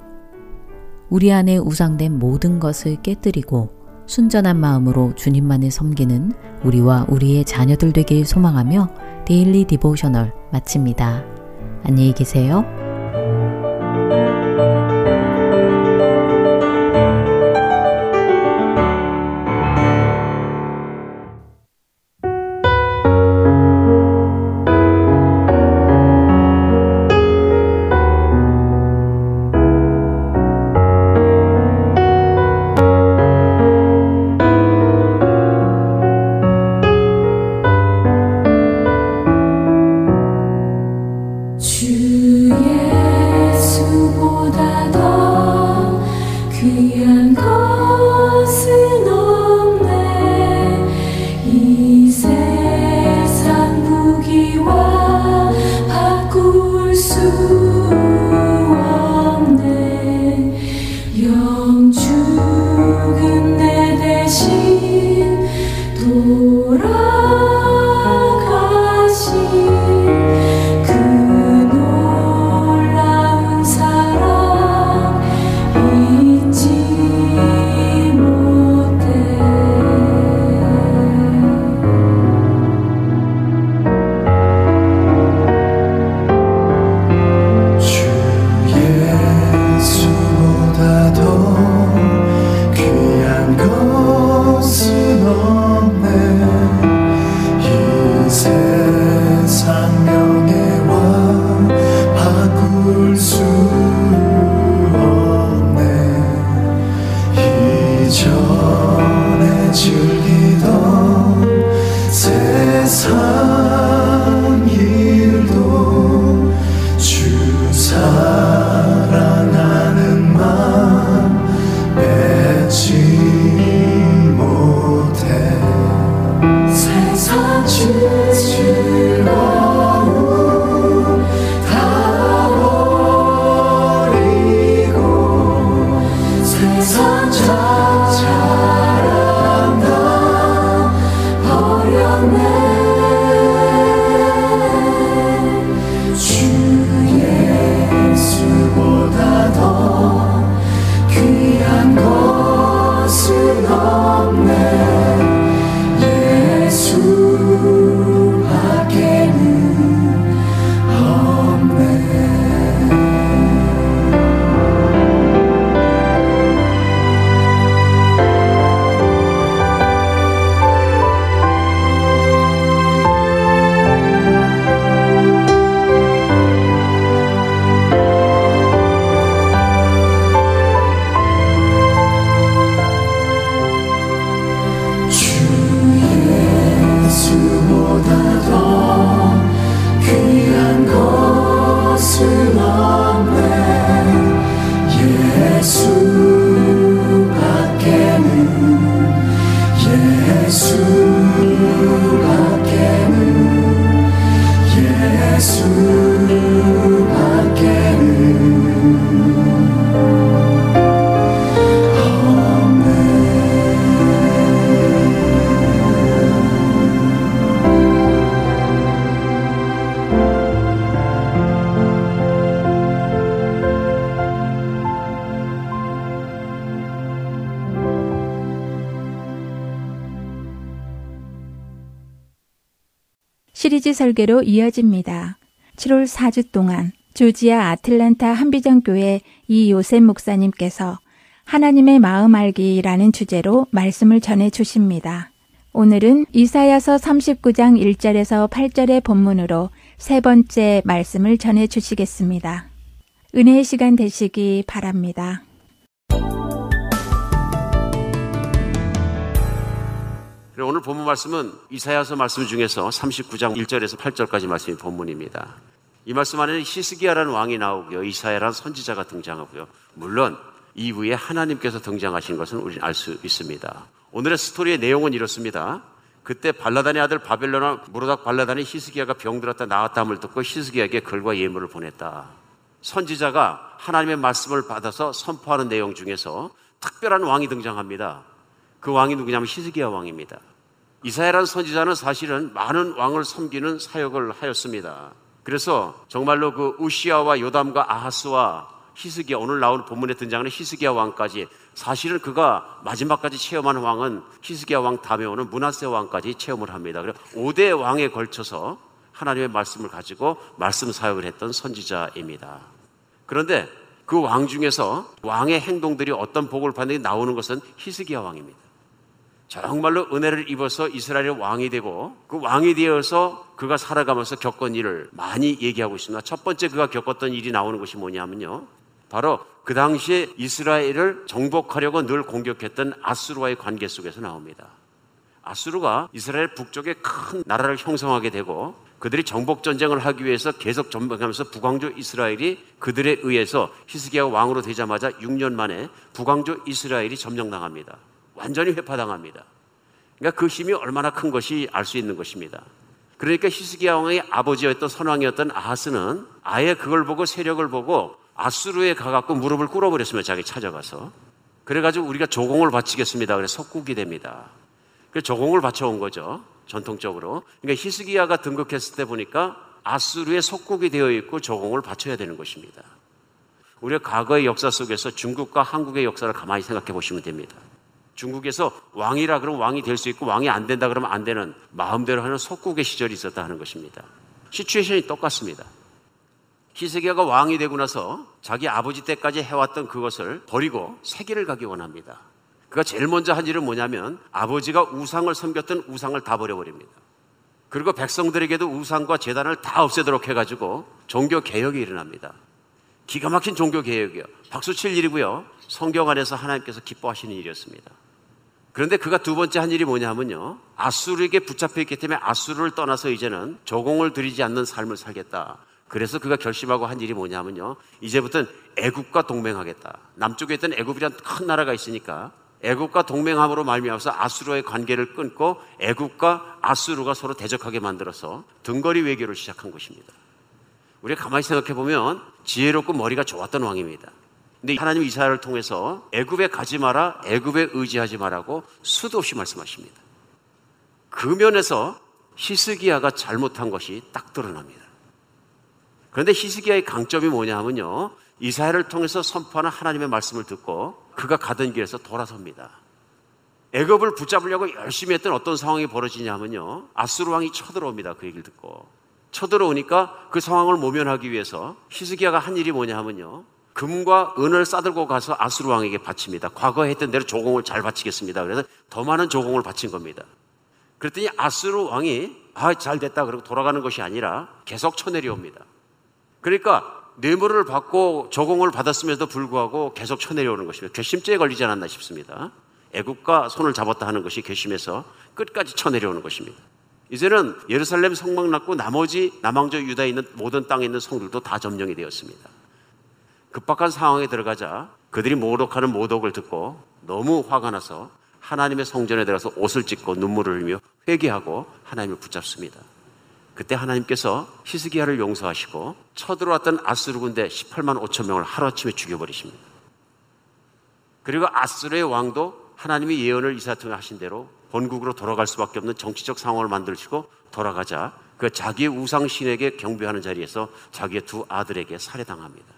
우리 안에 우상된 모든 것을 깨뜨리고 순전한 마음으로 주님만을 섬기는 우리와 우리의 자녀들 되길 소망하며 Daily Devotional 마칩니다. 안녕히 계세요. 설계로 이어집니다. 7월 4주 동안 조지아 아틀란타 한비전교회 이 요셉 목사님께서 하나님의 마음 알기라는 주제로 말씀을 전해 주십니다. 오늘은 이사야서 39장 1절에서 8절의 본문으로 세 번째 말씀을 전해 주시겠습니다. 은혜의 시간 되시기 바랍니다. 오늘 본문 말씀은 이사야서 말씀 중에서 39장 1절에서 8절까지 말씀이 본문입니다. 이 말씀 안에는 히스기야라는 왕이 나오고요. 이사야라는 선지자가 등장하고요. 물론 이후에 하나님께서 등장하신 것은 우리는 알 수 있습니다. 오늘의 스토리의 내용은 이렇습니다. 그때 발라단의 아들 바벨론의 무로닥 발라단이 히스기야가 병들었다 나았다함을 듣고 히스기야에게 글과 예물을 보냈다. 선지자가 하나님의 말씀을 받아서 선포하는 내용 중에서 특별한 왕이 등장합니다. 그 왕이 누구냐면 히스기야 왕입니다. 이사야라는 선지자는 사실은 많은 왕을 섬기는 사역을 하였습니다. 그래서 정말로 그 우시아와 요담과 아하스와 히스기야 오늘 나오는 본문에 등장하는 히스기야 왕까지 사실은 그가 마지막까지 체험하는 왕은 히스기야 왕 다음에 오는 문하세 왕까지 체험을 합니다. 그래서 5대 왕에 걸쳐서 하나님의 말씀을 가지고 말씀 사역을 했던 선지자입니다. 그런데 그 왕 중에서 왕의 행동들이 어떤 복을 받는지 나오는 것은 히스기야 왕입니다. 정말로 은혜를 입어서 이스라엘의 왕이 되고 그 왕이 되어서 그가 살아가면서 겪은 일을 많이 얘기하고 있습니다. 첫 번째 그가 겪었던 일이 나오는 것이 뭐냐면요. 바로 그 당시에 이스라엘을 정복하려고 늘 공격했던 아수르와의 관계 속에서 나옵니다. 아수르가 이스라엘 북쪽에 큰 나라를 형성하게 되고 그들이 정복 전쟁을 하기 위해서 계속 전복하면서 북왕조 이스라엘이 그들에 의해서 히스기야 왕으로 되자마자 6년 만에 북왕조 이스라엘이 점령당합니다. 완전히 회파당합니다. 그러니까 그 힘이 얼마나 큰 것이 알 수 있는 것입니다. 그러니까 히스기야 왕의 아버지였던 선왕이었던 아하스는 아예 그걸 보고 세력을 보고 아수르에 가갖고 무릎을 꿇어버렸으면 자기 찾아가서 그래가지고 우리가 조공을 바치겠습니다. 그래서 속국이 됩니다. 그래서 조공을 바쳐온 거죠. 전통적으로. 그러니까 히스기야가 등극했을 때 보니까 아수르의 속국이 되어 있고 조공을 바쳐야 되는 것입니다. 우리가 과거의 역사 속에서 중국과 한국의 역사를 가만히 생각해 보시면 됩니다. 중국에서 왕이라 그러면 왕이 될 수 있고 왕이 안 된다 그러면 안 되는 마음대로 하는 속국의 시절이 있었다 하는 것입니다. 시츄에이션이 똑같습니다. 히스기야가 왕이 되고 나서 자기 아버지 때까지 해왔던 그것을 버리고 세계를 가기 원합니다. 그가 제일 먼저 한 일은 뭐냐면 아버지가 우상을 섬겼던 우상을 다 버려버립니다. 그리고 백성들에게도 우상과 재단을 다 없애도록 해가지고 종교 개혁이 일어납니다. 기가 막힌 종교 개혁이요. 박수 칠 일이고요. 성경 안에서 하나님께서 기뻐하시는 일이었습니다. 그런데 그가 두 번째 한 일이 뭐냐면요. 아수르에게 붙잡혀 있기 때문에 아수르를 떠나서 이제는 조공을 들이지 않는 삶을 살겠다. 그래서 그가 결심하고 한 일이 뭐냐면요. 이제부터는 애국과 동맹하겠다. 남쪽에 있던 애국이란 큰 나라가 있으니까 애국과 동맹함으로 말미암아서 아수르와의 관계를 끊고 애국과 아수르가 서로 대적하게 만들어서 등거리 외교를 시작한 것입니다. 우리가 가만히 생각해 보면 지혜롭고 머리가 좋았던 왕입니다. 근데 하나님 이사야를 통해서 애굽에 가지 마라, 애굽에 의지하지 마라고 수도 없이 말씀하십니다. 그 면에서 히스기야가 잘못한 것이 딱 드러납니다. 그런데 히스기야의 강점이 뭐냐 하면요. 이사야를 통해서 선포하는 하나님의 말씀을 듣고 그가 가던 길에서 돌아섭니다. 애굽을 붙잡으려고 열심히 했던 어떤 상황이 벌어지냐면요. 아수르 왕이 쳐들어옵니다. 그 얘기를 듣고. 쳐들어오니까 그 상황을 모면하기 위해서 히스기야가 한 일이 뭐냐 하면요. 금과 은을 싸들고 가서 아수르 왕에게 바칩니다. 과거에 했던 대로 조공을 잘 바치겠습니다. 그래서 더 많은 조공을 바친 겁니다. 그랬더니 아수르 왕이 아, 잘 됐다. 그러고 돌아가는 것이 아니라 계속 쳐내려옵니다. 그러니까 뇌물을 받고 조공을 받았음에도 불구하고 계속 쳐내려오는 것입니다. 괘씸죄에 걸리지 않았나 싶습니다. 애국과 손을 잡았다 하는 것이 괘씸해서 끝까지 쳐내려오는 것입니다. 이제는 예루살렘 성막 났고 나머지 남왕조 유다에 있는 모든 땅에 있는 성들도 다 점령이 되었습니다. 급박한 상황에 들어가자 그들이 모독하는 모독을 듣고 너무 화가 나서 하나님의 성전에 들어가서 옷을 찢고 눈물을 흘리며 회개하고 하나님을 붙잡습니다. 그때 하나님께서 히스기야를 용서하시고 쳐들어왔던 아수르 군대 18만 5천 명을 하루아침에 죽여버리십니다. 그리고 아수르의 왕도 하나님이 예언을 이사 통해 하신 대로 본국으로 돌아갈 수밖에 없는 정치적 상황을 만들시고 돌아가자 그 자기의 우상 신에게 경배하는 자리에서 자기의 두 아들에게 살해당합니다.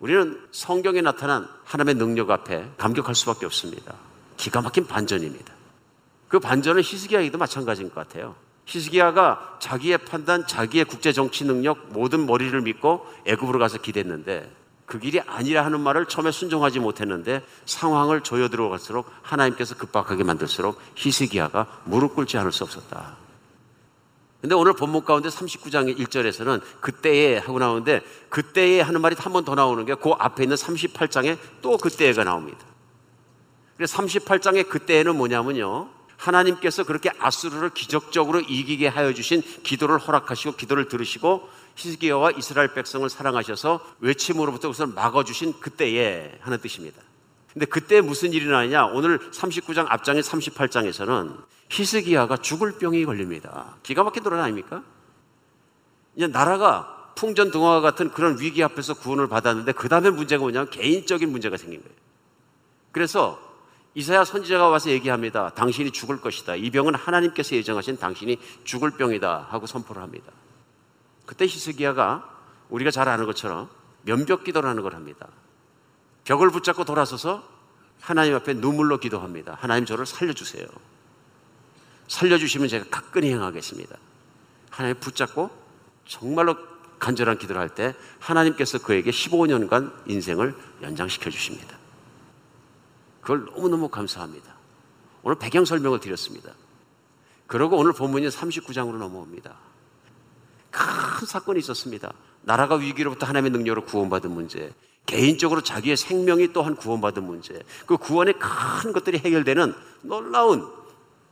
우리는 성경에 나타난 하나님의 능력 앞에 감격할 수밖에 없습니다. 기가 막힌 반전입니다. 그 반전은 히스기야에도 마찬가지인 것 같아요. 히스기야가 자기의 판단, 자기의 국제 정치 능력, 모든 머리를 믿고 애굽으로 가서 기댔는데 그 길이 아니라 하는 말을 처음에 순종하지 못했는데 상황을 조여 들어갈수록 하나님께서 급박하게 만들수록 히스기야가 무릎 꿇지 않을 수 없었다. 근데 오늘 본문 가운데 39장 1절에서는 그때에 하고 나오는데 그때에 하는 말이 한 번 더 나오는 게 그 앞에 있는 38장에 또 그때가 나옵니다. 그래서 38장의 그때에는 뭐냐면요. 하나님께서 그렇게 아수르를 기적적으로 이기게 하여 주신 기도를 허락하시고 기도를 들으시고 히스기야와 이스라엘 백성을 사랑하셔서 외침으로부터 그것을 막아주신 그때에 하는 뜻입니다. 근데 그때 무슨 일이 나느냐? 오늘 39장 앞장의 38장에서는 히스기야가 죽을 병이 걸립니다. 기가 막힌 노래 아닙니까? 이제 나라가 풍전 등화와 같은 그런 위기 앞에서 구원을 받았는데 그 다음에 문제가 뭐냐면 개인적인 문제가 생긴 거예요. 그래서 이사야 선지자가 와서 얘기합니다. 당신이 죽을 것이다. 이 병은 하나님께서 예정하신 당신이 죽을 병이다 하고 선포를 합니다. 그때 히스기야가 우리가 잘 아는 것처럼 면벽 기도를 하는 걸 합니다. 벽을 붙잡고 돌아서서 하나님 앞에 눈물로 기도합니다. 하나님 저를 살려주세요. 살려주시면 제가 가끔히 행하겠습니다. 하나님 붙잡고 정말로 간절한 기도를 할 때 하나님께서 그에게 15년간 인생을 연장시켜 주십니다. 그걸 너무너무 감사합니다. 오늘 배경 설명을 드렸습니다. 그리고 오늘 본문이 39장으로 넘어옵니다. 큰 사건이 있었습니다. 나라가 위기로부터 하나님의 능력으로 구원받은 문제, 개인적으로 자기의 생명이 또한 구원받은 문제, 그 구원의 큰 것들이 해결되는 놀라운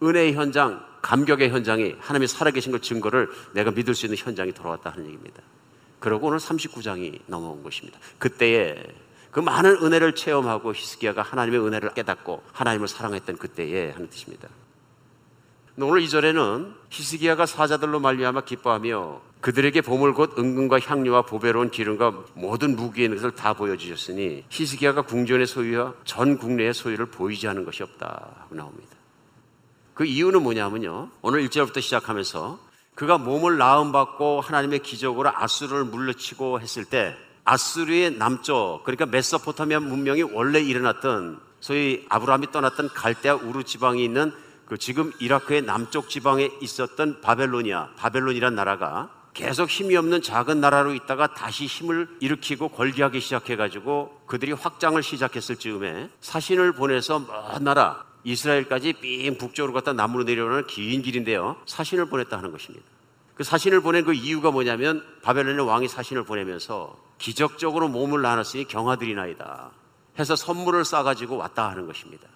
은혜의 현장, 감격의 현장이 하나님이 살아계신 것 증거를 내가 믿을 수 있는 현장이 돌아왔다 하는 얘기입니다. 그러고 오늘 39장이 넘어온 것입니다. 그때에 그 많은 은혜를 체험하고 히스기야가 하나님의 은혜를 깨닫고 하나님을 사랑했던 그때에 하는 뜻입니다. 오늘 이절에는 히스기야가 사자들로 말미암아 기뻐하며 그들에게 보물 곧 은근과 향료와 보배로운 기름과 모든 무기의 것을 다 보여주셨으니 히스기야가 궁전의 소유와 전 국내의 소유를 보이지 않은 것이 없다 나옵니다. 그 이유는 뭐냐면요. 오늘 1절부터 시작하면서 그가 몸을 나음 받고 하나님의 기적으로 아수르를 물러치고 했을 때 아수르의 남쪽 그러니까 메소포타미아 문명이 원래 일어났던 소위 아브라함이 떠났던 갈대아 우르 지방이 있는 그 지금 이라크의 남쪽 지방에 있었던 바벨로니아 바벨론이란 나라가 계속 힘이 없는 작은 나라로 있다가 다시 힘을 일으키고 걸기하기 시작해가지고 그들이 확장을 시작했을 즈음에 사신을 보내서 먼 나라 이스라엘까지 삥 북쪽으로 갔다 남으로 내려오는 긴 길인데요. 사신을 보냈다 하는 것입니다. 그 사신을 보낸 그 이유가 뭐냐면 바벨론의 왕이 사신을 보내면서 기적적으로 몸을 나눴으니 경하들이나이다 해서 선물을 싸가지고 왔다 하는 것입니다.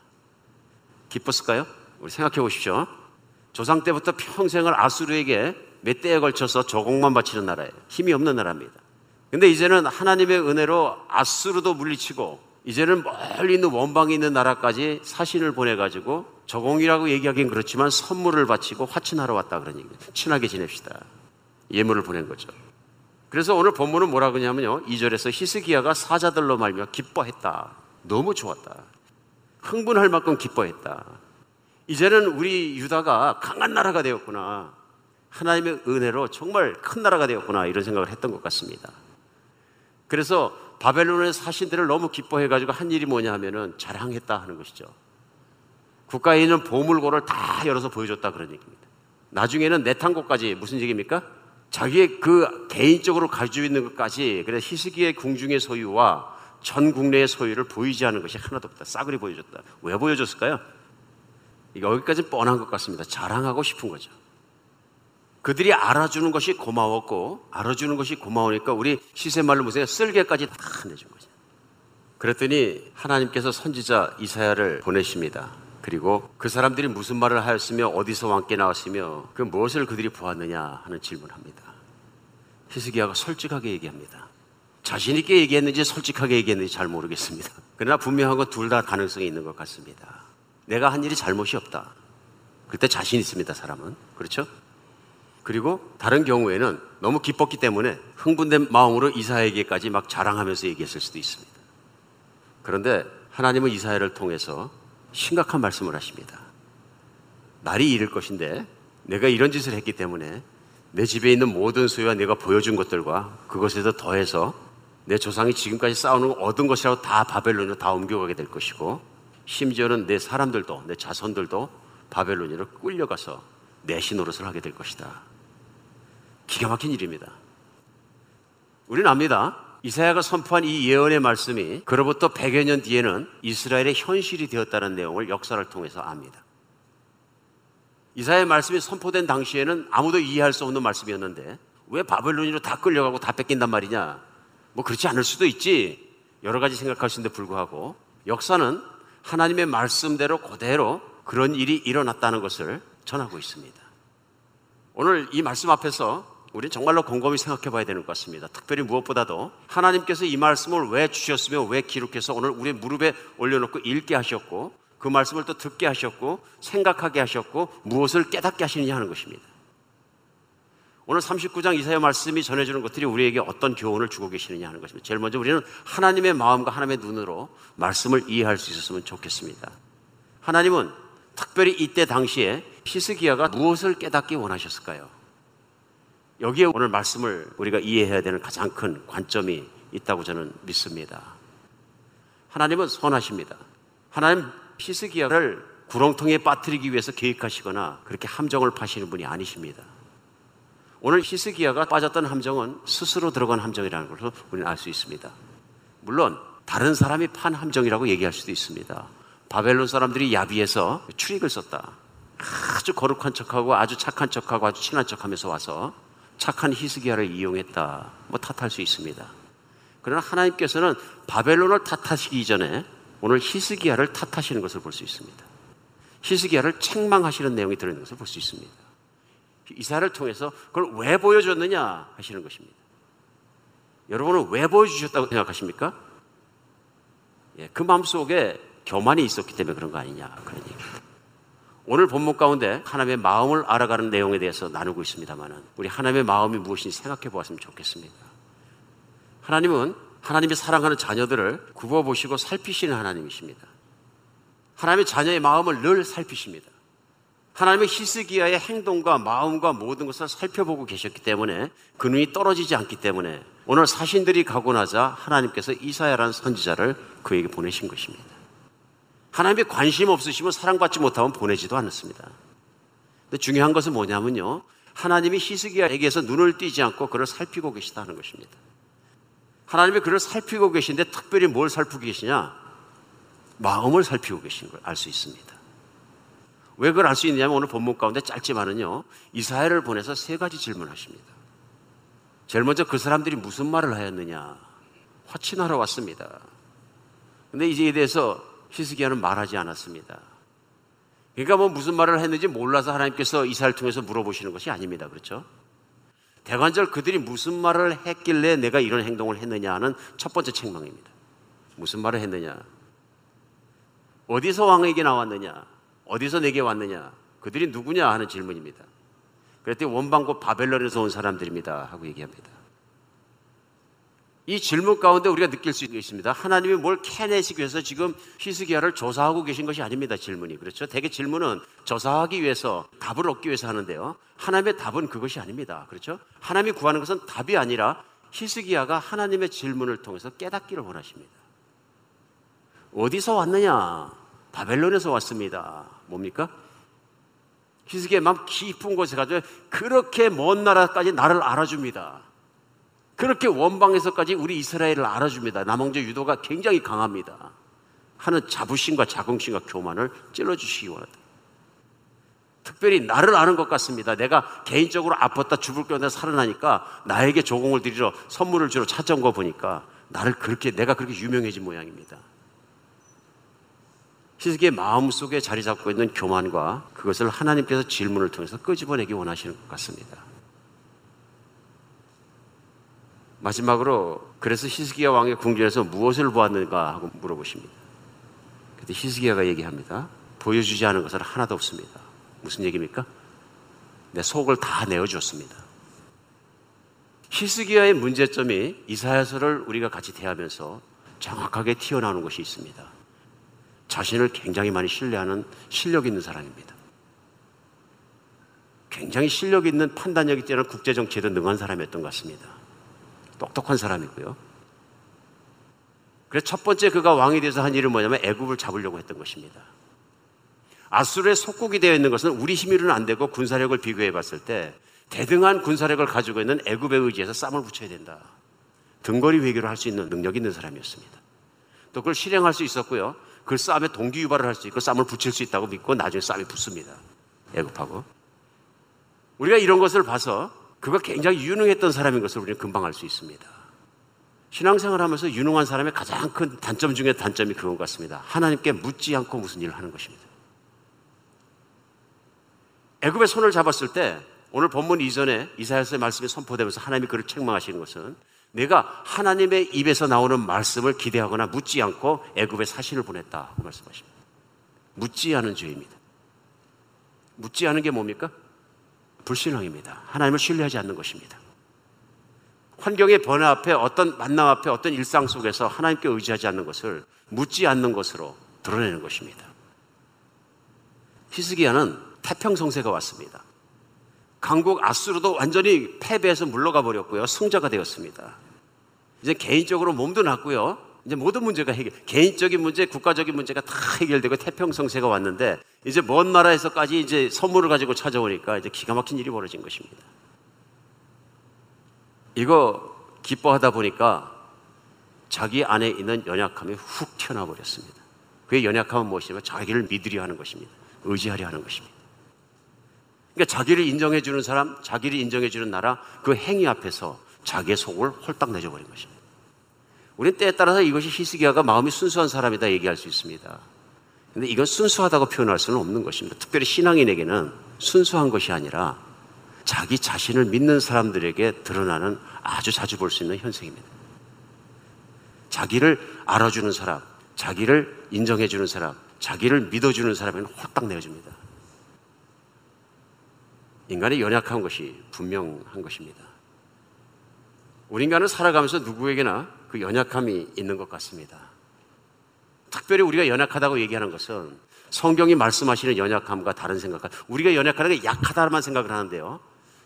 기뻤을까요? 우리 생각해 보십시오. 조상 때부터 평생을 아수르에게 몇 대에 걸쳐서 조공만 바치는 나라예요. 힘이 없는 나라입니다. 근데 이제는 하나님의 은혜로 아수르도 물리치고 이제는 멀리 있는 원방에 있는 나라까지 사신을 보내가지고 저공이라고 얘기하긴 그렇지만 선물을 바치고 화친하러 왔다 그런 얘기입니다. 친하게 지냅시다. 예물을 보낸 거죠. 그래서 오늘 본문은 뭐라 그러냐면요. 2절에서 히스기야가 사자들로 말며 기뻐했다. 너무 좋았다. 흥분할 만큼 기뻐했다. 이제는 우리 유다가 강한 나라가 되었구나. 하나님의 은혜로 정말 큰 나라가 되었구나. 이런 생각을 했던 것 같습니다. 그래서 바벨론의 사신들을 너무 기뻐해가지고 한 일이 뭐냐 하면은 자랑했다 하는 것이죠. 국가에 있는 보물고를 다 열어서 보여줬다 그런 얘기입니다. 나중에는 내탄고까지 무슨 얘기입니까? 자기의 그 개인적으로 가지고 있는 것까지 그래서 히스기의 궁중의 소유와 전 국내의 소유를 보이지 않은 것이 하나도 없다. 싸그리 보여줬다. 왜 보여줬을까요? 여기까지 뻔한 것 같습니다. 자랑하고 싶은 거죠. 그들이 알아주는 것이 고마웠고 알아주는 것이 고마우니까 우리 시세말로 무슨 쓸개까지 다 내준 거죠. 그랬더니 하나님께서 선지자 이사야를 보내십니다. 그리고 그 사람들이 무슨 말을 하였으며 어디서 왕께 나왔으며 그 무엇을 그들이 보았느냐 하는 질문합니다. 히스기야가 솔직하게 얘기합니다. 자신 있게 얘기했는지 솔직하게 얘기했는지 잘 모르겠습니다. 그러나 분명한 건 둘 다 가능성이 있는 것 같습니다. 내가 한 일이 잘못이 없다. 그때 자신 있습니다, 사람은. 그렇죠? 그리고 다른 경우에는 너무 기뻤기 때문에 흥분된 마음으로 이사에게까지 막 자랑하면서 얘기했을 수도 있습니다. 그런데 하나님은 이사야를 통해서 심각한 말씀을 하십니다. 날이 이를 것인데 내가 이런 짓을 했기 때문에 내 집에 있는 모든 소유와 내가 보여준 것들과 그것에서 더해서 내 조상이 지금까지 쌓아놓은 얻은 것이라고 다 바벨론으로 다 옮겨가게 될 것이고 심지어는 내 사람들도 내 자손들도 바벨론으로 끌려가서 내 신 노릇을 하게 될 것이다. 기가 막힌 일입니다. 우리는 압니다. 이사야가 선포한 이 예언의 말씀이 그로부터 100여 년 뒤에는 이스라엘의 현실이 되었다는 내용을 역사를 통해서 압니다. 이사야의 말씀이 선포된 당시에는 아무도 이해할 수 없는 말씀이었는데 왜 바벨론으로 다 끌려가고 다 뺏긴단 말이냐? 뭐 그렇지 않을 수도 있지. 여러 가지 생각할 수 있는데 불구하고 역사는 하나님의 말씀대로 그대로 그런 일이 일어났다는 것을 전하고 있습니다. 오늘 이 말씀 앞에서 우리 정말로 곰곰이 생각해 봐야 되는 것 같습니다. 특별히 무엇보다도 하나님께서 이 말씀을 왜 주셨으며 왜 기록해서 오늘 우리 무릎에 올려놓고 읽게 하셨고 그 말씀을 또 듣게 하셨고 생각하게 하셨고 무엇을 깨닫게 하시느냐 하는 것입니다. 오늘 39장 이사야 말씀이 전해주는 것들이 우리에게 어떤 교훈을 주고 계시느냐 하는 것입니다. 제일 먼저 우리는 하나님의 마음과 하나님의 눈으로 말씀을 이해할 수 있었으면 좋겠습니다. 하나님은 특별히 이때 당시에 피스기야가 무엇을 깨닫기 원하셨을까요? 여기에 오늘 말씀을 우리가 이해해야 되는 가장 큰 관점이 있다고 저는 믿습니다. 하나님은 선하십니다. 하나님 피스기야를 구렁텅이에 빠뜨리기 위해서 계획하시거나 그렇게 함정을 파시는 분이 아니십니다. 오늘 히스기야가 빠졌던 함정은 스스로 들어간 함정이라는 것을 우리는 알 수 있습니다. 물론 다른 사람이 판 함정이라고 얘기할 수도 있습니다. 바벨론 사람들이 야비해서 출익을 썼다. 아주 거룩한 척하고 아주 착한 척하고 아주 친한 척하면서 와서 착한 히스기야를 이용했다. 뭐 탓할 수 있습니다. 그러나 하나님께서는 바벨론을 탓하시기 전에 오늘 히스기야를 탓하시는 것을 볼 수 있습니다. 히스기야를 책망하시는 내용이 들어있는 것을 볼 수 있습니다. 이사를 통해서 그걸 왜 보여줬느냐 하시는 것입니다. 여러분은 왜 보여주셨다고 생각하십니까? 예, 그 마음속에 교만이 있었기 때문에 그런 거 아니냐 그런 얘기입니다. 오늘 본문 가운데 하나님의 마음을 알아가는 내용에 대해서 나누고 있습니다만은 우리 하나님의 마음이 무엇인지 생각해 보았으면 좋겠습니다. 하나님은 하나님이 사랑하는 자녀들을 굽어보시고 살피시는 하나님이십니다. 하나님의 자녀의 마음을 늘 살피십니다. 하나님의 히스기야의 행동과 마음과 모든 것을 살펴보고 계셨기 때문에 그 눈이 떨어지지 않기 때문에 오늘 사신들이 가고 나자 하나님께서 이사야라는 선지자를 그에게 보내신 것입니다. 하나님의 관심 없으시면 사랑받지 못하면 보내지도 않았습니다. 근데 중요한 것은 뭐냐면요. 하나님이 히스기야에게서 눈을 띄지 않고 그를 살피고 계시다는 것입니다. 하나님이 그를 살피고 계신데 특별히 뭘 살피고 계시냐? 마음을 살피고 계신 걸 알 수 있습니다. 왜 그걸 알 수 있냐면 오늘 본문 가운데 짧지만은요. 이사야를 보내서 세 가지 질문하십니다. 제일 먼저 그 사람들이 무슨 말을 하였느냐? 화친하러 왔습니다. 근데 이제 에 대해서 히스기야는 말하지 않았습니다. 그러니까 뭐 무슨 말을 했는지 몰라서 하나님께서 이사를 통해서 물어보시는 것이 아닙니다. 그렇죠? 대관절 그들이 무슨 말을 했길래 내가 이런 행동을 했느냐 하는 첫 번째 책망입니다. 무슨 말을 했느냐? 어디서 왕에게 나왔느냐? 어디서 내게 왔느냐? 그들이 누구냐 하는 질문입니다. 그랬더니 원방고 바벨론에서 온 사람들입니다. 하고 얘기합니다. 이 질문 가운데 우리가 느낄 수 있습니다. 하나님이 뭘 캐내시기 위해서 지금 히스기야를 조사하고 계신 것이 아닙니다. 질문이. 그렇죠? 대개 질문은 조사하기 위해서 답을 얻기 위해서 하는데요. 하나님의 답은 그것이 아닙니다. 그렇죠? 하나님이 구하는 것은 답이 아니라 히스기야가 하나님의 질문을 통해서 깨닫기를 원하십니다. 어디서 왔느냐? 바벨론에서 왔습니다. 뭡니까? 히스기야 마음 깊은 곳에 가서 그렇게 먼 나라까지 나를 알아줍니다. 그렇게 원방에서까지 우리 이스라엘을 알아줍니다. 남왕조 유도가 굉장히 강합니다. 하는 자부심과 자긍심과 교만을 찔러주시기 원합니다. 특별히 나를 아는 것 같습니다. 내가 개인적으로 아팠다 죽을 뻔해 살아나니까 나에게 조공을 드리러 선물을 주러 찾아온 거 보니까 나를 그렇게 내가 그렇게 유명해진 모양입니다. 히스기의 마음 속에 자리 잡고 있는 교만과 그것을 하나님께서 질문을 통해서 끄집어내기 원하시는 것 같습니다. 마지막으로 그래서 히스기야 왕의 궁전에서 무엇을 보았는가 하고 물어보십니다. 그때 히스기야가 얘기합니다. 보여주지 않은 것은 하나도 없습니다. 무슨 얘기입니까? 내 속을 다 내어주었습니다. 히스기야의 문제점이 이사야서를 우리가 같이 대하면서 정확하게 튀어나오는 것이 있습니다. 자신을 굉장히 많이 신뢰하는 실력 있는 사람입니다. 굉장히 실력 있는 판단력이 뛰어난 국제정치에도 능한 사람이었던 것 같습니다. 똑똑한 사람이고요. 그래서 첫 번째 그가 왕이 돼서 한 일은 뭐냐면 애굽을 잡으려고 했던 것입니다. 아수르의 속국이 되어 있는 것은 우리 힘으로는 안 되고 군사력을 비교해 봤을 때 대등한 군사력을 가지고 있는 애굽에 의지해서 쌈을 붙여야 된다. 등거리 외교를 할 수 있는 능력 있는 사람이었습니다. 또 그걸 실행할 수 있었고요. 그 쌈에 동기 유발을 할 수 있고 쌈을 붙일 수 있다고 믿고 나중에 쌈이 붙습니다. 애굽하고. 우리가 이런 것을 봐서 그가 굉장히 유능했던 사람인 것을 우리는 금방 알 수 있습니다. 신앙생활 하면서 유능한 사람의 가장 큰 단점 중에 단점이 그건 같습니다. 하나님께 묻지 않고 무슨 일을 하는 것입니다. 애굽의 손을 잡았을 때 오늘 본문 이전에 이사야서의 말씀이 선포되면서 하나님이 그를 책망하시는 것은 내가 하나님의 입에서 나오는 말씀을 기대하거나 묻지 않고 애굽에 사신을 보냈다고 말씀하십니다. 묻지 않은 죄입니다. 묻지 않은 게 뭡니까? 불신앙입니다. 하나님을 신뢰하지 않는 것입니다. 환경의 변화 앞에 어떤 만남 앞에 어떤 일상 속에서 하나님께 의지하지 않는 것을 묻지 않는 것으로 드러내는 것입니다. 히스기야는 태평성세가 왔습니다. 강국 아수르도 완전히 패배해서 물러가 버렸고요. 승자가 되었습니다. 이제 개인적으로 몸도 났고요. 이제 모든 문제가 해결, 개인적인 문제, 국가적인 문제가 다 해결되고 태평성세가 왔는데 이제 먼 나라에서까지 이제 선물을 가지고 찾아오니까 이제 기가 막힌 일이 벌어진 것입니다. 이거 기뻐하다 보니까 자기 안에 있는 연약함이 훅 튀어나와 버렸습니다. 그의 연약함은 무엇이냐면 자기를 믿으려 하는 것입니다. 의지하려 하는 것입니다. 그러니까 자기를 인정해 주는 사람, 자기를 인정해 주는 나라 그 행위 앞에서 자기의 속을 홀딱 내줘버린 것입니다. 우리는 때에 따라서 이것이 히스기야가 마음이 순수한 사람이다 얘기할 수 있습니다. 근데 이건 순수하다고 표현할 수는 없는 것입니다. 특별히 신앙인에게는 순수한 것이 아니라 자기 자신을 믿는 사람들에게 드러나는 아주 자주 볼 수 있는 현상입니다. 자기를 알아주는 사람, 자기를 인정해주는 사람, 자기를 믿어주는 사람에는 홀딱 내어줍니다. 인간의 연약한 것이 분명한 것입니다. 우리 인간은 살아가면서 누구에게나 그 연약함이 있는 것 같습니다. 특별히 우리가 연약하다고 얘기하는 것은 성경이 말씀하시는 연약함과 다른 생각과 우리가 연약하다는 게 약하다만 생각을 하는데요.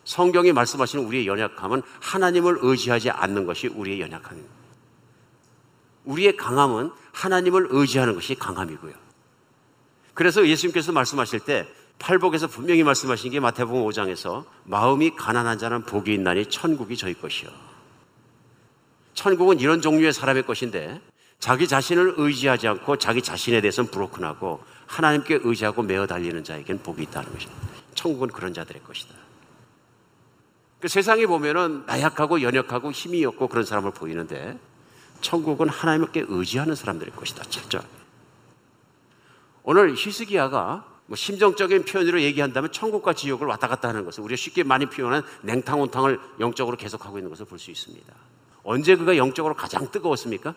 성경이 말씀하시는 우리의 연약함은 하나님을 의지하지 않는 것이 우리의 연약함입니다. 우리의 강함은 하나님을 의지하는 것이 강함이고요. 그래서 예수님께서 말씀하실 때 팔복에서 분명히 말씀하신 게 마태복음 5장에서 마음이 가난한 자는 복이 있나니 천국이 저희 것이요. 천국은 이런 종류의 사람의 것인데 자기 자신을 의지하지 않고 자기 자신에 대해서는 브로큰하고 하나님께 의지하고 매어 달리는 자에겐 복이 있다는 것입니다. 천국은 그런 자들의 것이다. 그 세상에 보면은 나약하고 연약하고 힘이 없고 그런 사람을 보이는데 천국은 하나님께 의지하는 사람들의 것이다. 철저. 오늘 히스기야가 뭐 심정적인 표현으로 얘기한다면 천국과 지옥을 왔다 갔다 하는 것을 우리가 쉽게 많이 표현한 냉탕 온탕을 영적으로 계속하고 있는 것을 볼 수 있습니다. 언제 그가 영적으로 가장 뜨거웠습니까?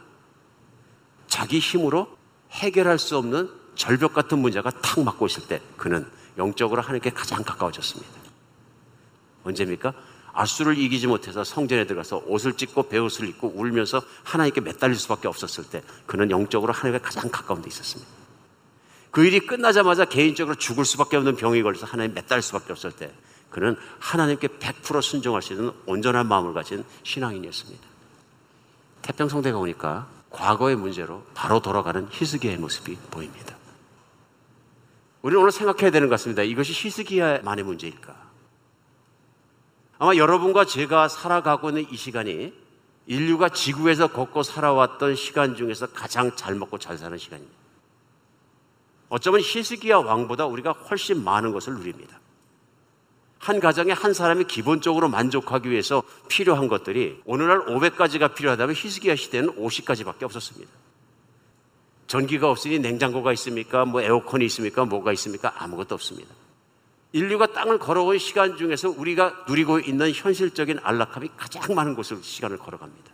자기 힘으로 해결할 수 없는 절벽 같은 문제가 탁 맞고 있을 때 그는 영적으로 하나님께 가장 가까워졌습니다. 언제입니까? 아수를 이기지 못해서 성전에 들어가서 옷을 찢고 배옷을 입고 울면서 하나님께 매달릴 수밖에 없었을 때 그는 영적으로 하나님께 가장 가까운 데 있었습니다. 그 일이 끝나자마자 개인적으로 죽을 수밖에 없는 병이 걸려서 하나님 매달릴 수밖에 없을 때 그는 하나님께 100% 순종할 수 있는 온전한 마음을 가진 신앙인이었습니다. 태평성대가 오니까 과거의 문제로 바로 돌아가는 히스기야의 모습이 보입니다. 우리는 오늘 생각해야 되는 것 같습니다. 이것이 히스기야만의 문제일까? 아마 여러분과 제가 살아가고 있는 이 시간이 인류가 지구에서 걷고 살아왔던 시간 중에서 가장 잘 먹고 잘 사는 시간입니다. 어쩌면 히스기야 왕보다 우리가 훨씬 많은 것을 누립니다. 한 가정에 한 사람이 기본적으로 만족하기 위해서 필요한 것들이 오늘날 500가지가 필요하다면 히스기야 시대는 50가지밖에 없었습니다. 전기가 없으니 냉장고가 있습니까? 뭐 에어컨이 있습니까? 뭐가 있습니까? 아무것도 없습니다. 인류가 땅을 걸어온 시간 중에서 우리가 누리고 있는 현실적인 안락함이 가장 많은 곳으로 시간을 걸어갑니다.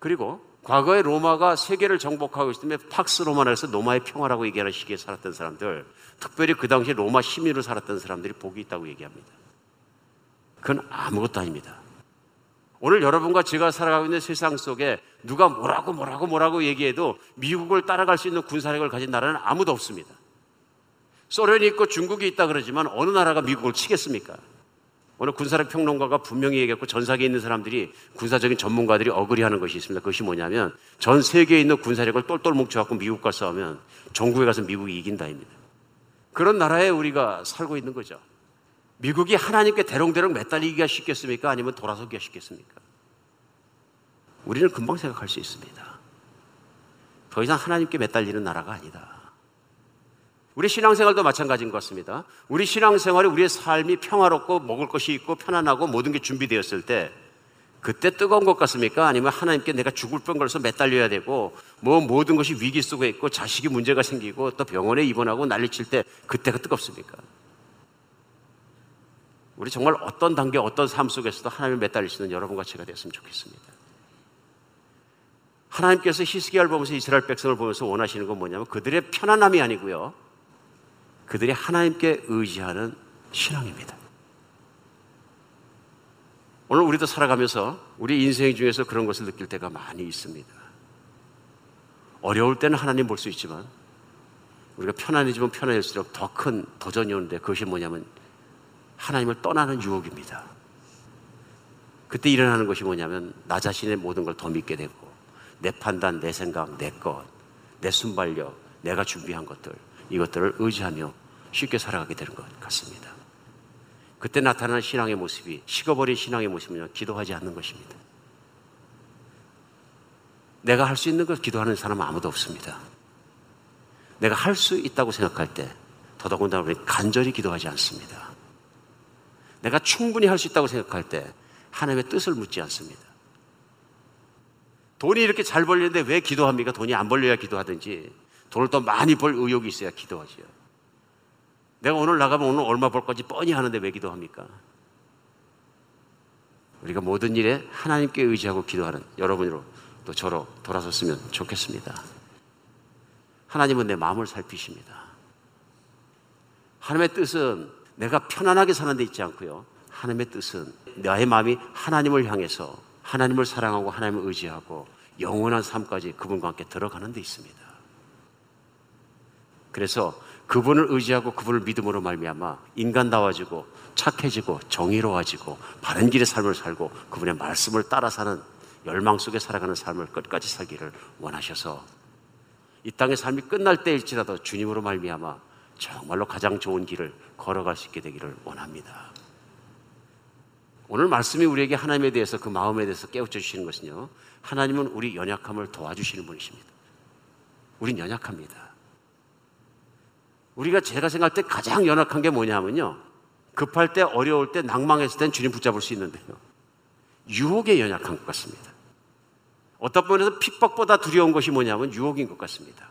그리고 과거에 로마가 세계를 정복하고 있을 때 팍스 로마나에서 로마의 평화라고 얘기하는 시기에 살았던 사람들, 특별히 그 당시에 로마 시민으로 살았던 사람들이 복이 있다고 얘기합니다. 그건 아무것도 아닙니다. 오늘 여러분과 제가 살아가고 있는 세상 속에 누가 뭐라고 뭐라고 뭐라고 얘기해도 미국을 따라갈 수 있는 군사력을 가진 나라는 아무도 없습니다. 소련이 있고 중국이 있다 그러지만 어느 나라가 미국을 치겠습니까? 오늘 군사력 평론가가 분명히 얘기했고 전사계에 있는 사람들이 군사적인 전문가들이 어그리하는 것이 있습니다. 그것이 뭐냐면 전 세계에 있는 군사력을 똘똘 뭉쳐갖고 미국과 싸우면 전국에 가서 미국이 이긴다입니다. 그런 나라에 우리가 살고 있는 거죠. 미국이 하나님께 대롱대롱 매달리기가 쉽겠습니까? 아니면 돌아서기가 쉽겠습니까? 우리는 금방 생각할 수 있습니다. 더 이상 하나님께 매달리는 나라가 아니다. 우리 신앙생활도 마찬가지인 것 같습니다. 우리 신앙생활이 우리의 삶이 평화롭고 먹을 것이 있고 편안하고 모든 게 준비되었을 때 그때 뜨거운 것 같습니까? 아니면 하나님께 내가 죽을 뻔 걸려서 매달려야 되고 뭐 모든 것이 위기 속에 있고 자식이 문제가 생기고 또 병원에 입원하고 난리칠 때 그때가 뜨겁습니까? 우리 정말 어떤 단계 어떤 삶 속에서도 하나님을 매달리시는 여러분과 제가 됐으면 좋겠습니다. 하나님께서 히스기야를 보면서 이스라엘 백성을 보면서 원하시는 건 뭐냐면 그들의 편안함이 아니고요. 그들이 하나님께 의지하는 신앙입니다. 오늘 우리도 살아가면서 우리 인생 중에서 그런 것을 느낄 때가 많이 있습니다. 어려울 때는 하나님 볼 수 있지만 우리가 편안해지면 편안해질수록 더 큰 도전이 오는데 그것이 뭐냐면 하나님을 떠나는 유혹입니다. 그때 일어나는 것이 뭐냐면 나 자신의 모든 걸 더 믿게 되고 내 판단, 내 생각, 내 것, 내 순발력, 내가 준비한 것들 이것들을 의지하며 쉽게 살아가게 되는 것 같습니다. 그때 나타나는 신앙의 모습이 식어버린 신앙의 모습은 기도하지 않는 것입니다. 내가 할 수 있는 걸 기도하는 사람은 아무도 없습니다. 내가 할 수 있다고 생각할 때 더더군다나 우리 간절히 기도하지 않습니다. 내가 충분히 할 수 있다고 생각할 때 하나님의 뜻을 묻지 않습니다. 돈이 이렇게 잘 벌리는데 왜 기도합니까? 돈이 안 벌려야 기도하든지 돈을 더 많이 벌 의욕이 있어야 기도하지요. 내가 오늘 나가면 오늘 얼마 벌 건지 뻔히 하는데 왜 기도합니까? 우리가 모든 일에 하나님께 의지하고 기도하는 여러분으로 또 저로 돌아섰으면 좋겠습니다. 하나님은 내 마음을 살피십니다. 하나님의 뜻은 내가 편안하게 사는 데 있지 않고요. 하나님의 뜻은 나의 마음이 하나님을 향해서 하나님을 사랑하고 하나님을 의지하고 영원한 삶까지 그분과 함께 들어가는 데 있습니다. 그래서 그분을 의지하고 그분을 믿음으로 말미암아 인간다워지고 착해지고 정의로워지고 바른 길의 삶을 살고 그분의 말씀을 따라 사는 열망 속에 살아가는 삶을 끝까지 살기를 원하셔서 이 땅의 삶이 끝날 때일지라도 주님으로 말미암아 정말로 가장 좋은 길을 걸어갈 수 있게 되기를 원합니다. 오늘 말씀이 우리에게 하나님에 대해서 그 마음에 대해서 깨우쳐 주시는 것은요. 하나님은 우리 연약함을 도와주시는 분이십니다. 우린 연약합니다. 우리가 제가 생각할 때 가장 연약한 게 뭐냐면요. 급할 때, 어려울 때, 낭망했을 땐 주님 붙잡을 수 있는데요. 유혹에 연약한 것 같습니다. 어떤 면에서 핍박보다 두려운 것이 뭐냐면 유혹인 것 같습니다.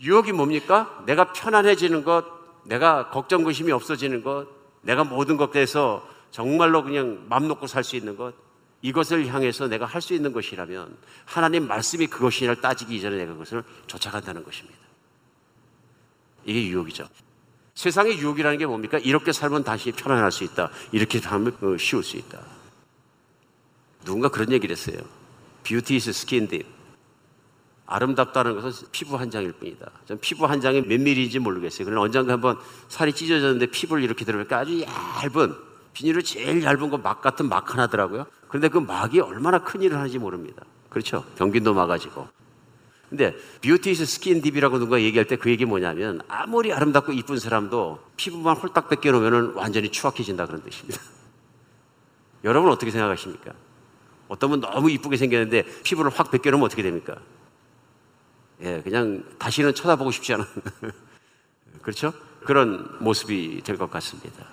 유혹이 뭡니까? 내가 편안해지는 것, 내가 걱정, 근심이 없어지는 것, 내가 모든 것에서 정말로 그냥 맘 놓고 살 수 있는 것, 이것을 향해서 내가 할 수 있는 것이라면 하나님 말씀이 그것이냐를 따지기 이전에 내가 그것을 쫓아간다는 것입니다. 이게 유혹이죠. 세상의 유혹이라는 게 뭡니까? 이렇게 살면 다시 편안할 수 있다. 이렇게 하면 어, 쉬울 수 있다. 누군가 그런 얘기를 했어요. Beauty is skin deep. 아름답다는 것은 피부 한 장일 뿐이다. 전 피부 한 장이 몇 밀리인지 모르겠어요. 그러나 언젠가 한번 살이 찢어졌는데 피부를 이렇게 들어보니까 아주 얇은 비닐을 제일 얇은 거 막 같은 막 하나더라고요. 그런데 그 막이 얼마나 큰 일을 하는지 모릅니다. 그렇죠? 병균도 막아지고. 근데 Beauty is skin deep이라고 누가 얘기할 때 그 얘기 뭐냐면 아무리 아름답고 이쁜 사람도 피부만 홀딱 벗겨 놓으면 완전히 추악해진다 그런 뜻입니다. <laughs> 여러분 어떻게 생각하십니까? 어떤 분 너무 이쁘게 생겼는데 피부를 확 벗겨 놓으면 어떻게 됩니까? 예, 그냥 다시는 쳐다보고 싶지 않은 <laughs> 그렇죠? 그런 모습이 될 것 같습니다.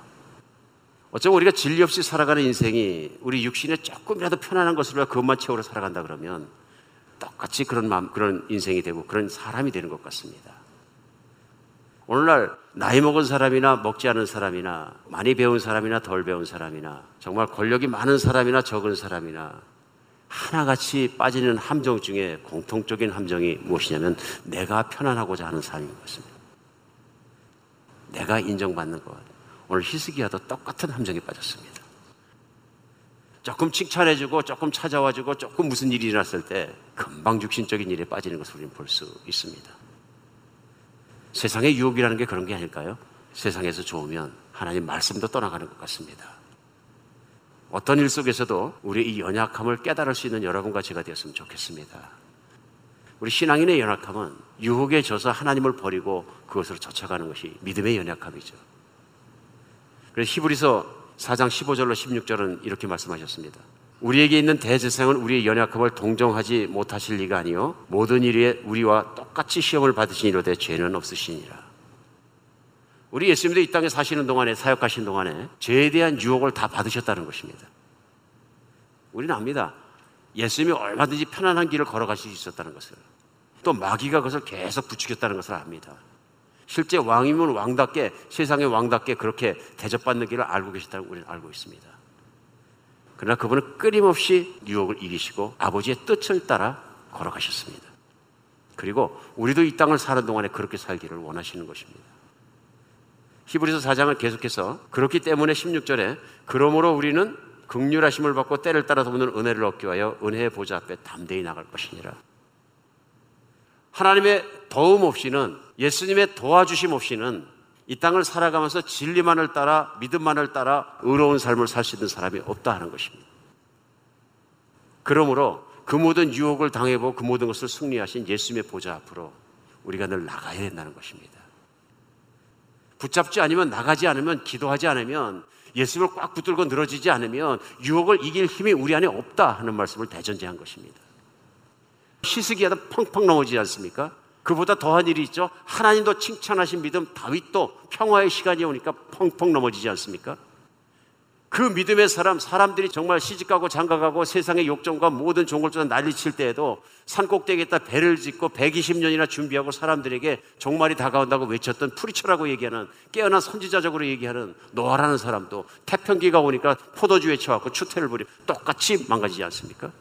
어쩌면 우리가 진리 없이 살아가는 인생이 우리 육신에 조금이라도 편안한 것으로 그것만 채우러 살아간다 그러면 똑같이 그런 마음, 그런 인생이 되고 그런 사람이 되는 것 같습니다. 오늘날 나이 먹은 사람이나 먹지 않은 사람이나 많이 배운 사람이나 덜 배운 사람이나 정말 권력이 많은 사람이나 적은 사람이나 하나같이 빠지는 함정 중에 공통적인 함정이 무엇이냐면 내가 편안하고자 하는 삶인 것입니다. 내가 인정받는 것. 오늘 희스기야도 똑같은 함정에 빠졌습니다. 조금 칭찬해주고 조금 찾아와주고 조금 무슨 일이 일어났을 때 금방 육신적인 일에 빠지는 것을 우리는 볼 수 있습니다. 세상의 유혹이라는 게 그런 게 아닐까요? 세상에서 좋으면 하나님 말씀도 떠나가는 것 같습니다. 어떤 일 속에서도 우리 이 연약함을 깨달을 수 있는 여러분과 제가 되었으면 좋겠습니다. 우리 신앙인의 연약함은 유혹에 져서 하나님을 버리고 그것으로 쫓아가는 것이 믿음의 연약함이죠. 그래서 히브리서 4장 15절로 16절은 이렇게 말씀하셨습니다. 우리에게 있는 대제사장은 우리의 연약함을 동정하지 못하실 리가 아니요 모든 일에 우리와 똑같이 시험을 받으신 이로되 죄는 없으시니라. 우리 예수님도 이 땅에 사시는 동안에 사역하신 동안에 죄에 대한 유혹을 다 받으셨다는 것입니다. 우리는 압니다. 예수님이 얼마든지 편안한 길을 걸어가실 수 있었다는 것을 또 마귀가 그것을 계속 부추겼다는 것을 압니다. 실제 왕이면 왕답게 세상의 왕답게 그렇게 대접받는 길을 알고 계시다고 우리는 알고 있습니다. 그러나 그분은 끊임없이 유혹을 이기시고 아버지의 뜻을 따라 걸어가셨습니다. 그리고 우리도 이 땅을 사는 동안에 그렇게 살기를 원하시는 것입니다. 히브리서 4장을 계속해서 그렇기 때문에 16절에 그러므로 우리는 극률하심을 받고 때를 따라 도는 은혜를 얻기 위하여 은혜의 보좌 앞에 담대히 나갈 것이니라. 하나님의 도움 없이는 예수님의 도와주심 없이는 이 땅을 살아가면서 진리만을 따라 믿음만을 따라 의로운 삶을 살 수 있는 사람이 없다 하는 것입니다. 그러므로 그 모든 유혹을 당해보고 그 모든 것을 승리하신 예수님의 보좌 앞으로 우리가 늘 나가야 된다는 것입니다. 붙잡지 않으면 나가지 않으면 기도하지 않으면 예수님을 꽉 붙들고 늘어지지 않으면 유혹을 이길 힘이 우리 안에 없다 하는 말씀을 대전제한 것입니다. 시스기하다 펑펑 넘어지지 않습니까? 그보다 더한 일이 있죠. 하나님도 칭찬하신 믿음, 다윗도 평화의 시간이 오니까 펑펑 넘어지지 않습니까? 그 믿음의 사람, 사람들이 정말 시집가고 장가가고 세상의 욕정과 모든 쫓아 난리칠 때에도 산꼭대기에다 배를 짓고 120년이나 준비하고 사람들에게 종말이 다가온다고 외쳤던 preacher라고 얘기하는 깨어난 선지자적으로 얘기하는 노아라는 사람도 태평기가 오니까 포도주 취해갖고 추태를 부리고 똑같이 망가지지 않습니까?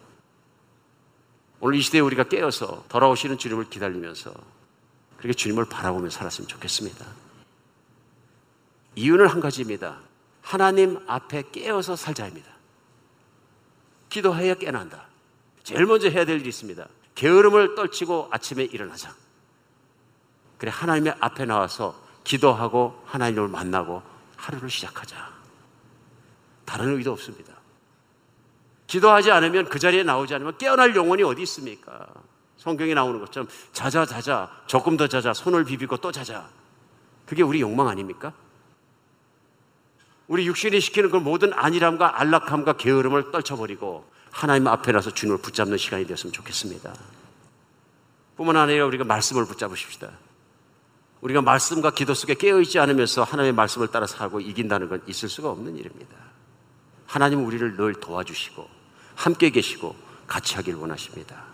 오늘 이 시대에 우리가 깨어서 돌아오시는 주님을 기다리면서 그렇게 주님을 바라보며 살았으면 좋겠습니다. 이유는 한 가지입니다. 하나님 앞에 깨어서 살자입니다. 기도해야 깨난다. 제일 먼저 해야 될 일이 있습니다. 게으름을 떨치고 아침에 일어나자. 그래 하나님의 앞에 나와서 기도하고 하나님을 만나고 하루를 시작하자. 다른 의도 없습니다. 기도하지 않으면 그 자리에 나오지 않으면 깨어날 영혼이 어디 있습니까? 성경에 나오는 것처럼 자자 자자 조금 더 자자 손을 비비고 또 자자. 그게 우리 욕망 아닙니까? 우리 육신이 시키는 그 모든 안일함과 안락함과 게으름을 떨쳐버리고 하나님 앞에 나서 주님을 붙잡는 시간이 되었으면 좋겠습니다. 뿐만 아니라 우리가 말씀을 붙잡으십시다. 우리가 말씀과 기도 속에 깨어있지 않으면서 하나님의 말씀을 따라 살고 이긴다는 건 있을 수가 없는 일입니다. 하나님은 우리를 늘 도와주시고 함께 계시고 같이 하길 원하십니다.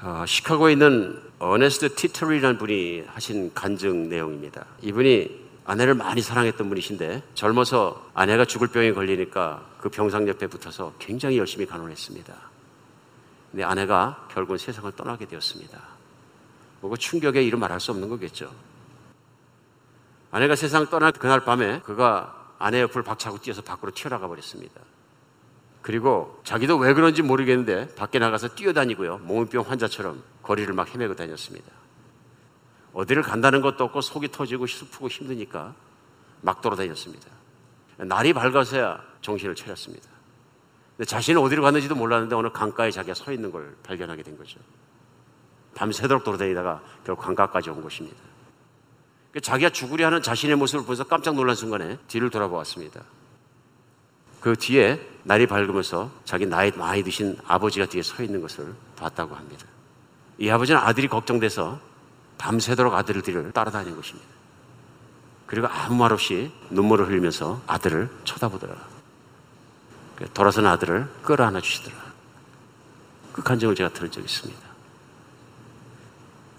어, 시카고에 있는 어네스트 티터리라는 분이 하신 간증 내용입니다. 이분이 아내를 많이 사랑했던 분이신데 젊어서 아내가 죽을 병에 걸리니까 그 병상 옆에 붙어서 굉장히 열심히 간호했습니다. 근데 아내가 결국은 세상을 떠나게 되었습니다. 뭐그 충격에 이루 말할 수 없는 거겠죠. 아내가 세상 떠날 그날 밤에 그가 아내 옆을 박차고 뛰어서 밖으로 튀어나가 버렸습니다. 그리고 자기도 왜 그런지 모르겠는데 밖에 나가서 뛰어다니고요. 몽병 환자처럼 거리를 막 헤매고 다녔습니다. 어디를 간다는 것도 없고 속이 터지고 슬프고 힘드니까 막 돌아다녔습니다. 날이 밝아서야 정신을 차렸습니다. 근데 자신은 어디로 갔는지도 몰랐는데 어느 강가에 자기가 서 있는 걸 발견하게 된 거죠. 밤새도록 돌아다니다가 결국 강가까지 온 것입니다. 자기가 죽으려 하는 자신의 모습을 보면서 깜짝 놀란 순간에 뒤를 돌아보았습니다. 그 뒤에 날이 밝으면서 자기 나이 많이 드신 아버지가 뒤에 서 있는 것을 봤다고 합니다. 이 아버지는 아들이 걱정돼서 밤새도록 아들들을 따라다닌 것입니다. 그리고 아무 말 없이 눈물을 흘리면서 아들을 쳐다보더라. 돌아서는 아들을 끌어안아 주시더라. 그 간증을 제가 들은 적이 있습니다.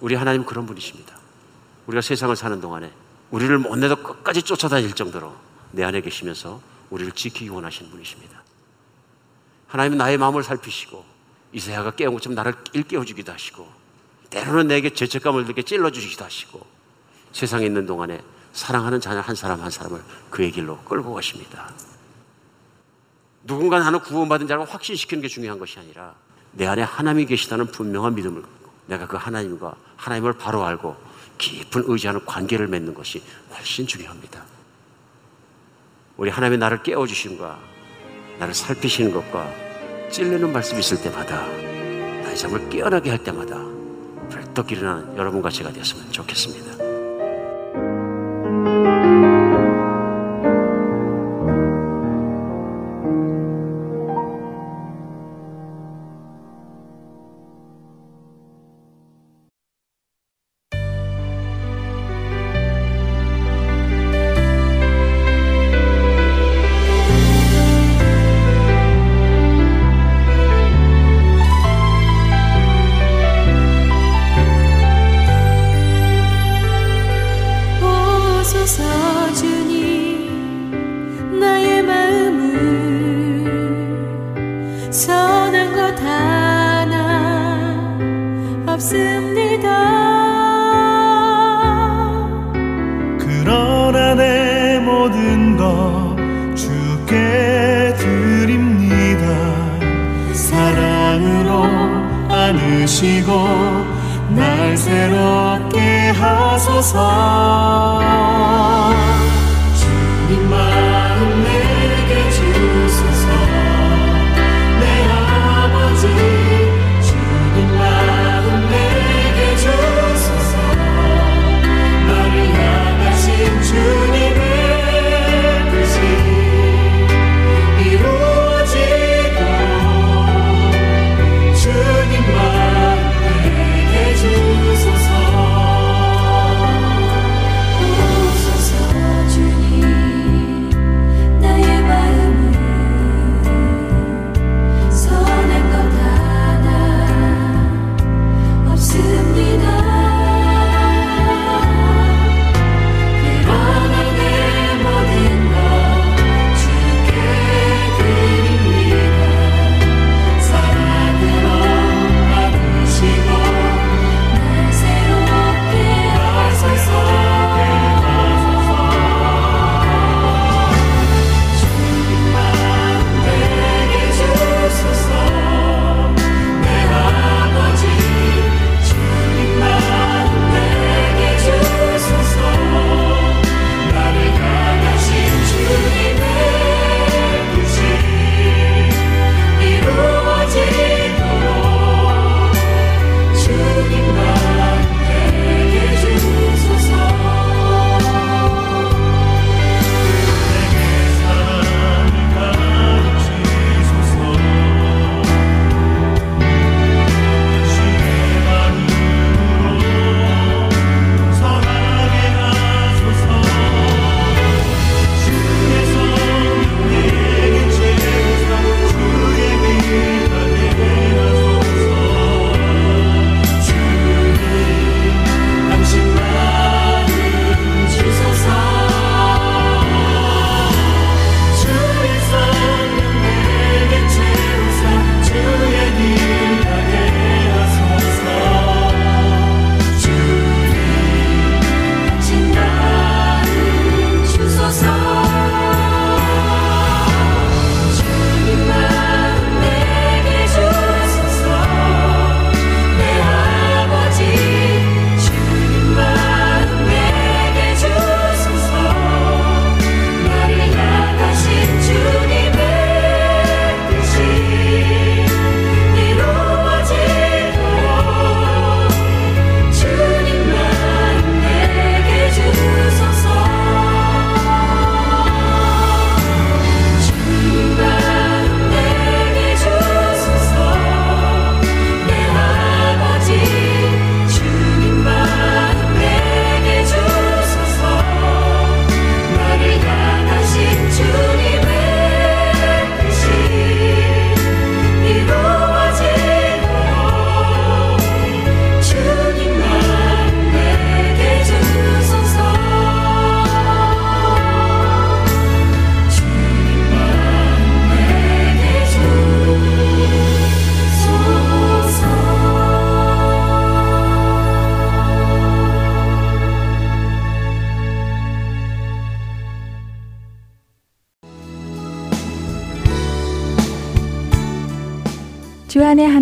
우리 하나님 그런 분이십니다. 우리가 세상을 사는 동안에 우리를 못 내도 끝까지 쫓아다닐 정도로 내 안에 계시면서 우리를 지키기 원하시는 분이십니다. 하나님은 나의 마음을 살피시고 이사야가 깨운 것처럼 나를 일깨워주기도 하시고 때로는 내게 죄책감을 느끼게 찔러주시기도 하시고 세상에 있는 동안에 사랑하는 자녀 한 사람 한 사람을 그의 길로 끌고 가십니다. 누군가 나는 구원받은 자라고 확신시키는 게 중요한 것이 아니라 내 안에 하나님이 계시다는 분명한 믿음을 갖고 내가 그 하나님과 하나님을 바로 알고 깊은 의지하는 관계를 맺는 것이 훨씬 중요합니다. 우리 하나님이 나를 깨워주신과 나를 살피시는 것과 찔리는 말씀이 있을 때마다 나의 잠을 깨어나게 할 때마다 벌떡 일어나는 여러분과 제가 되었으면 좋겠습니다.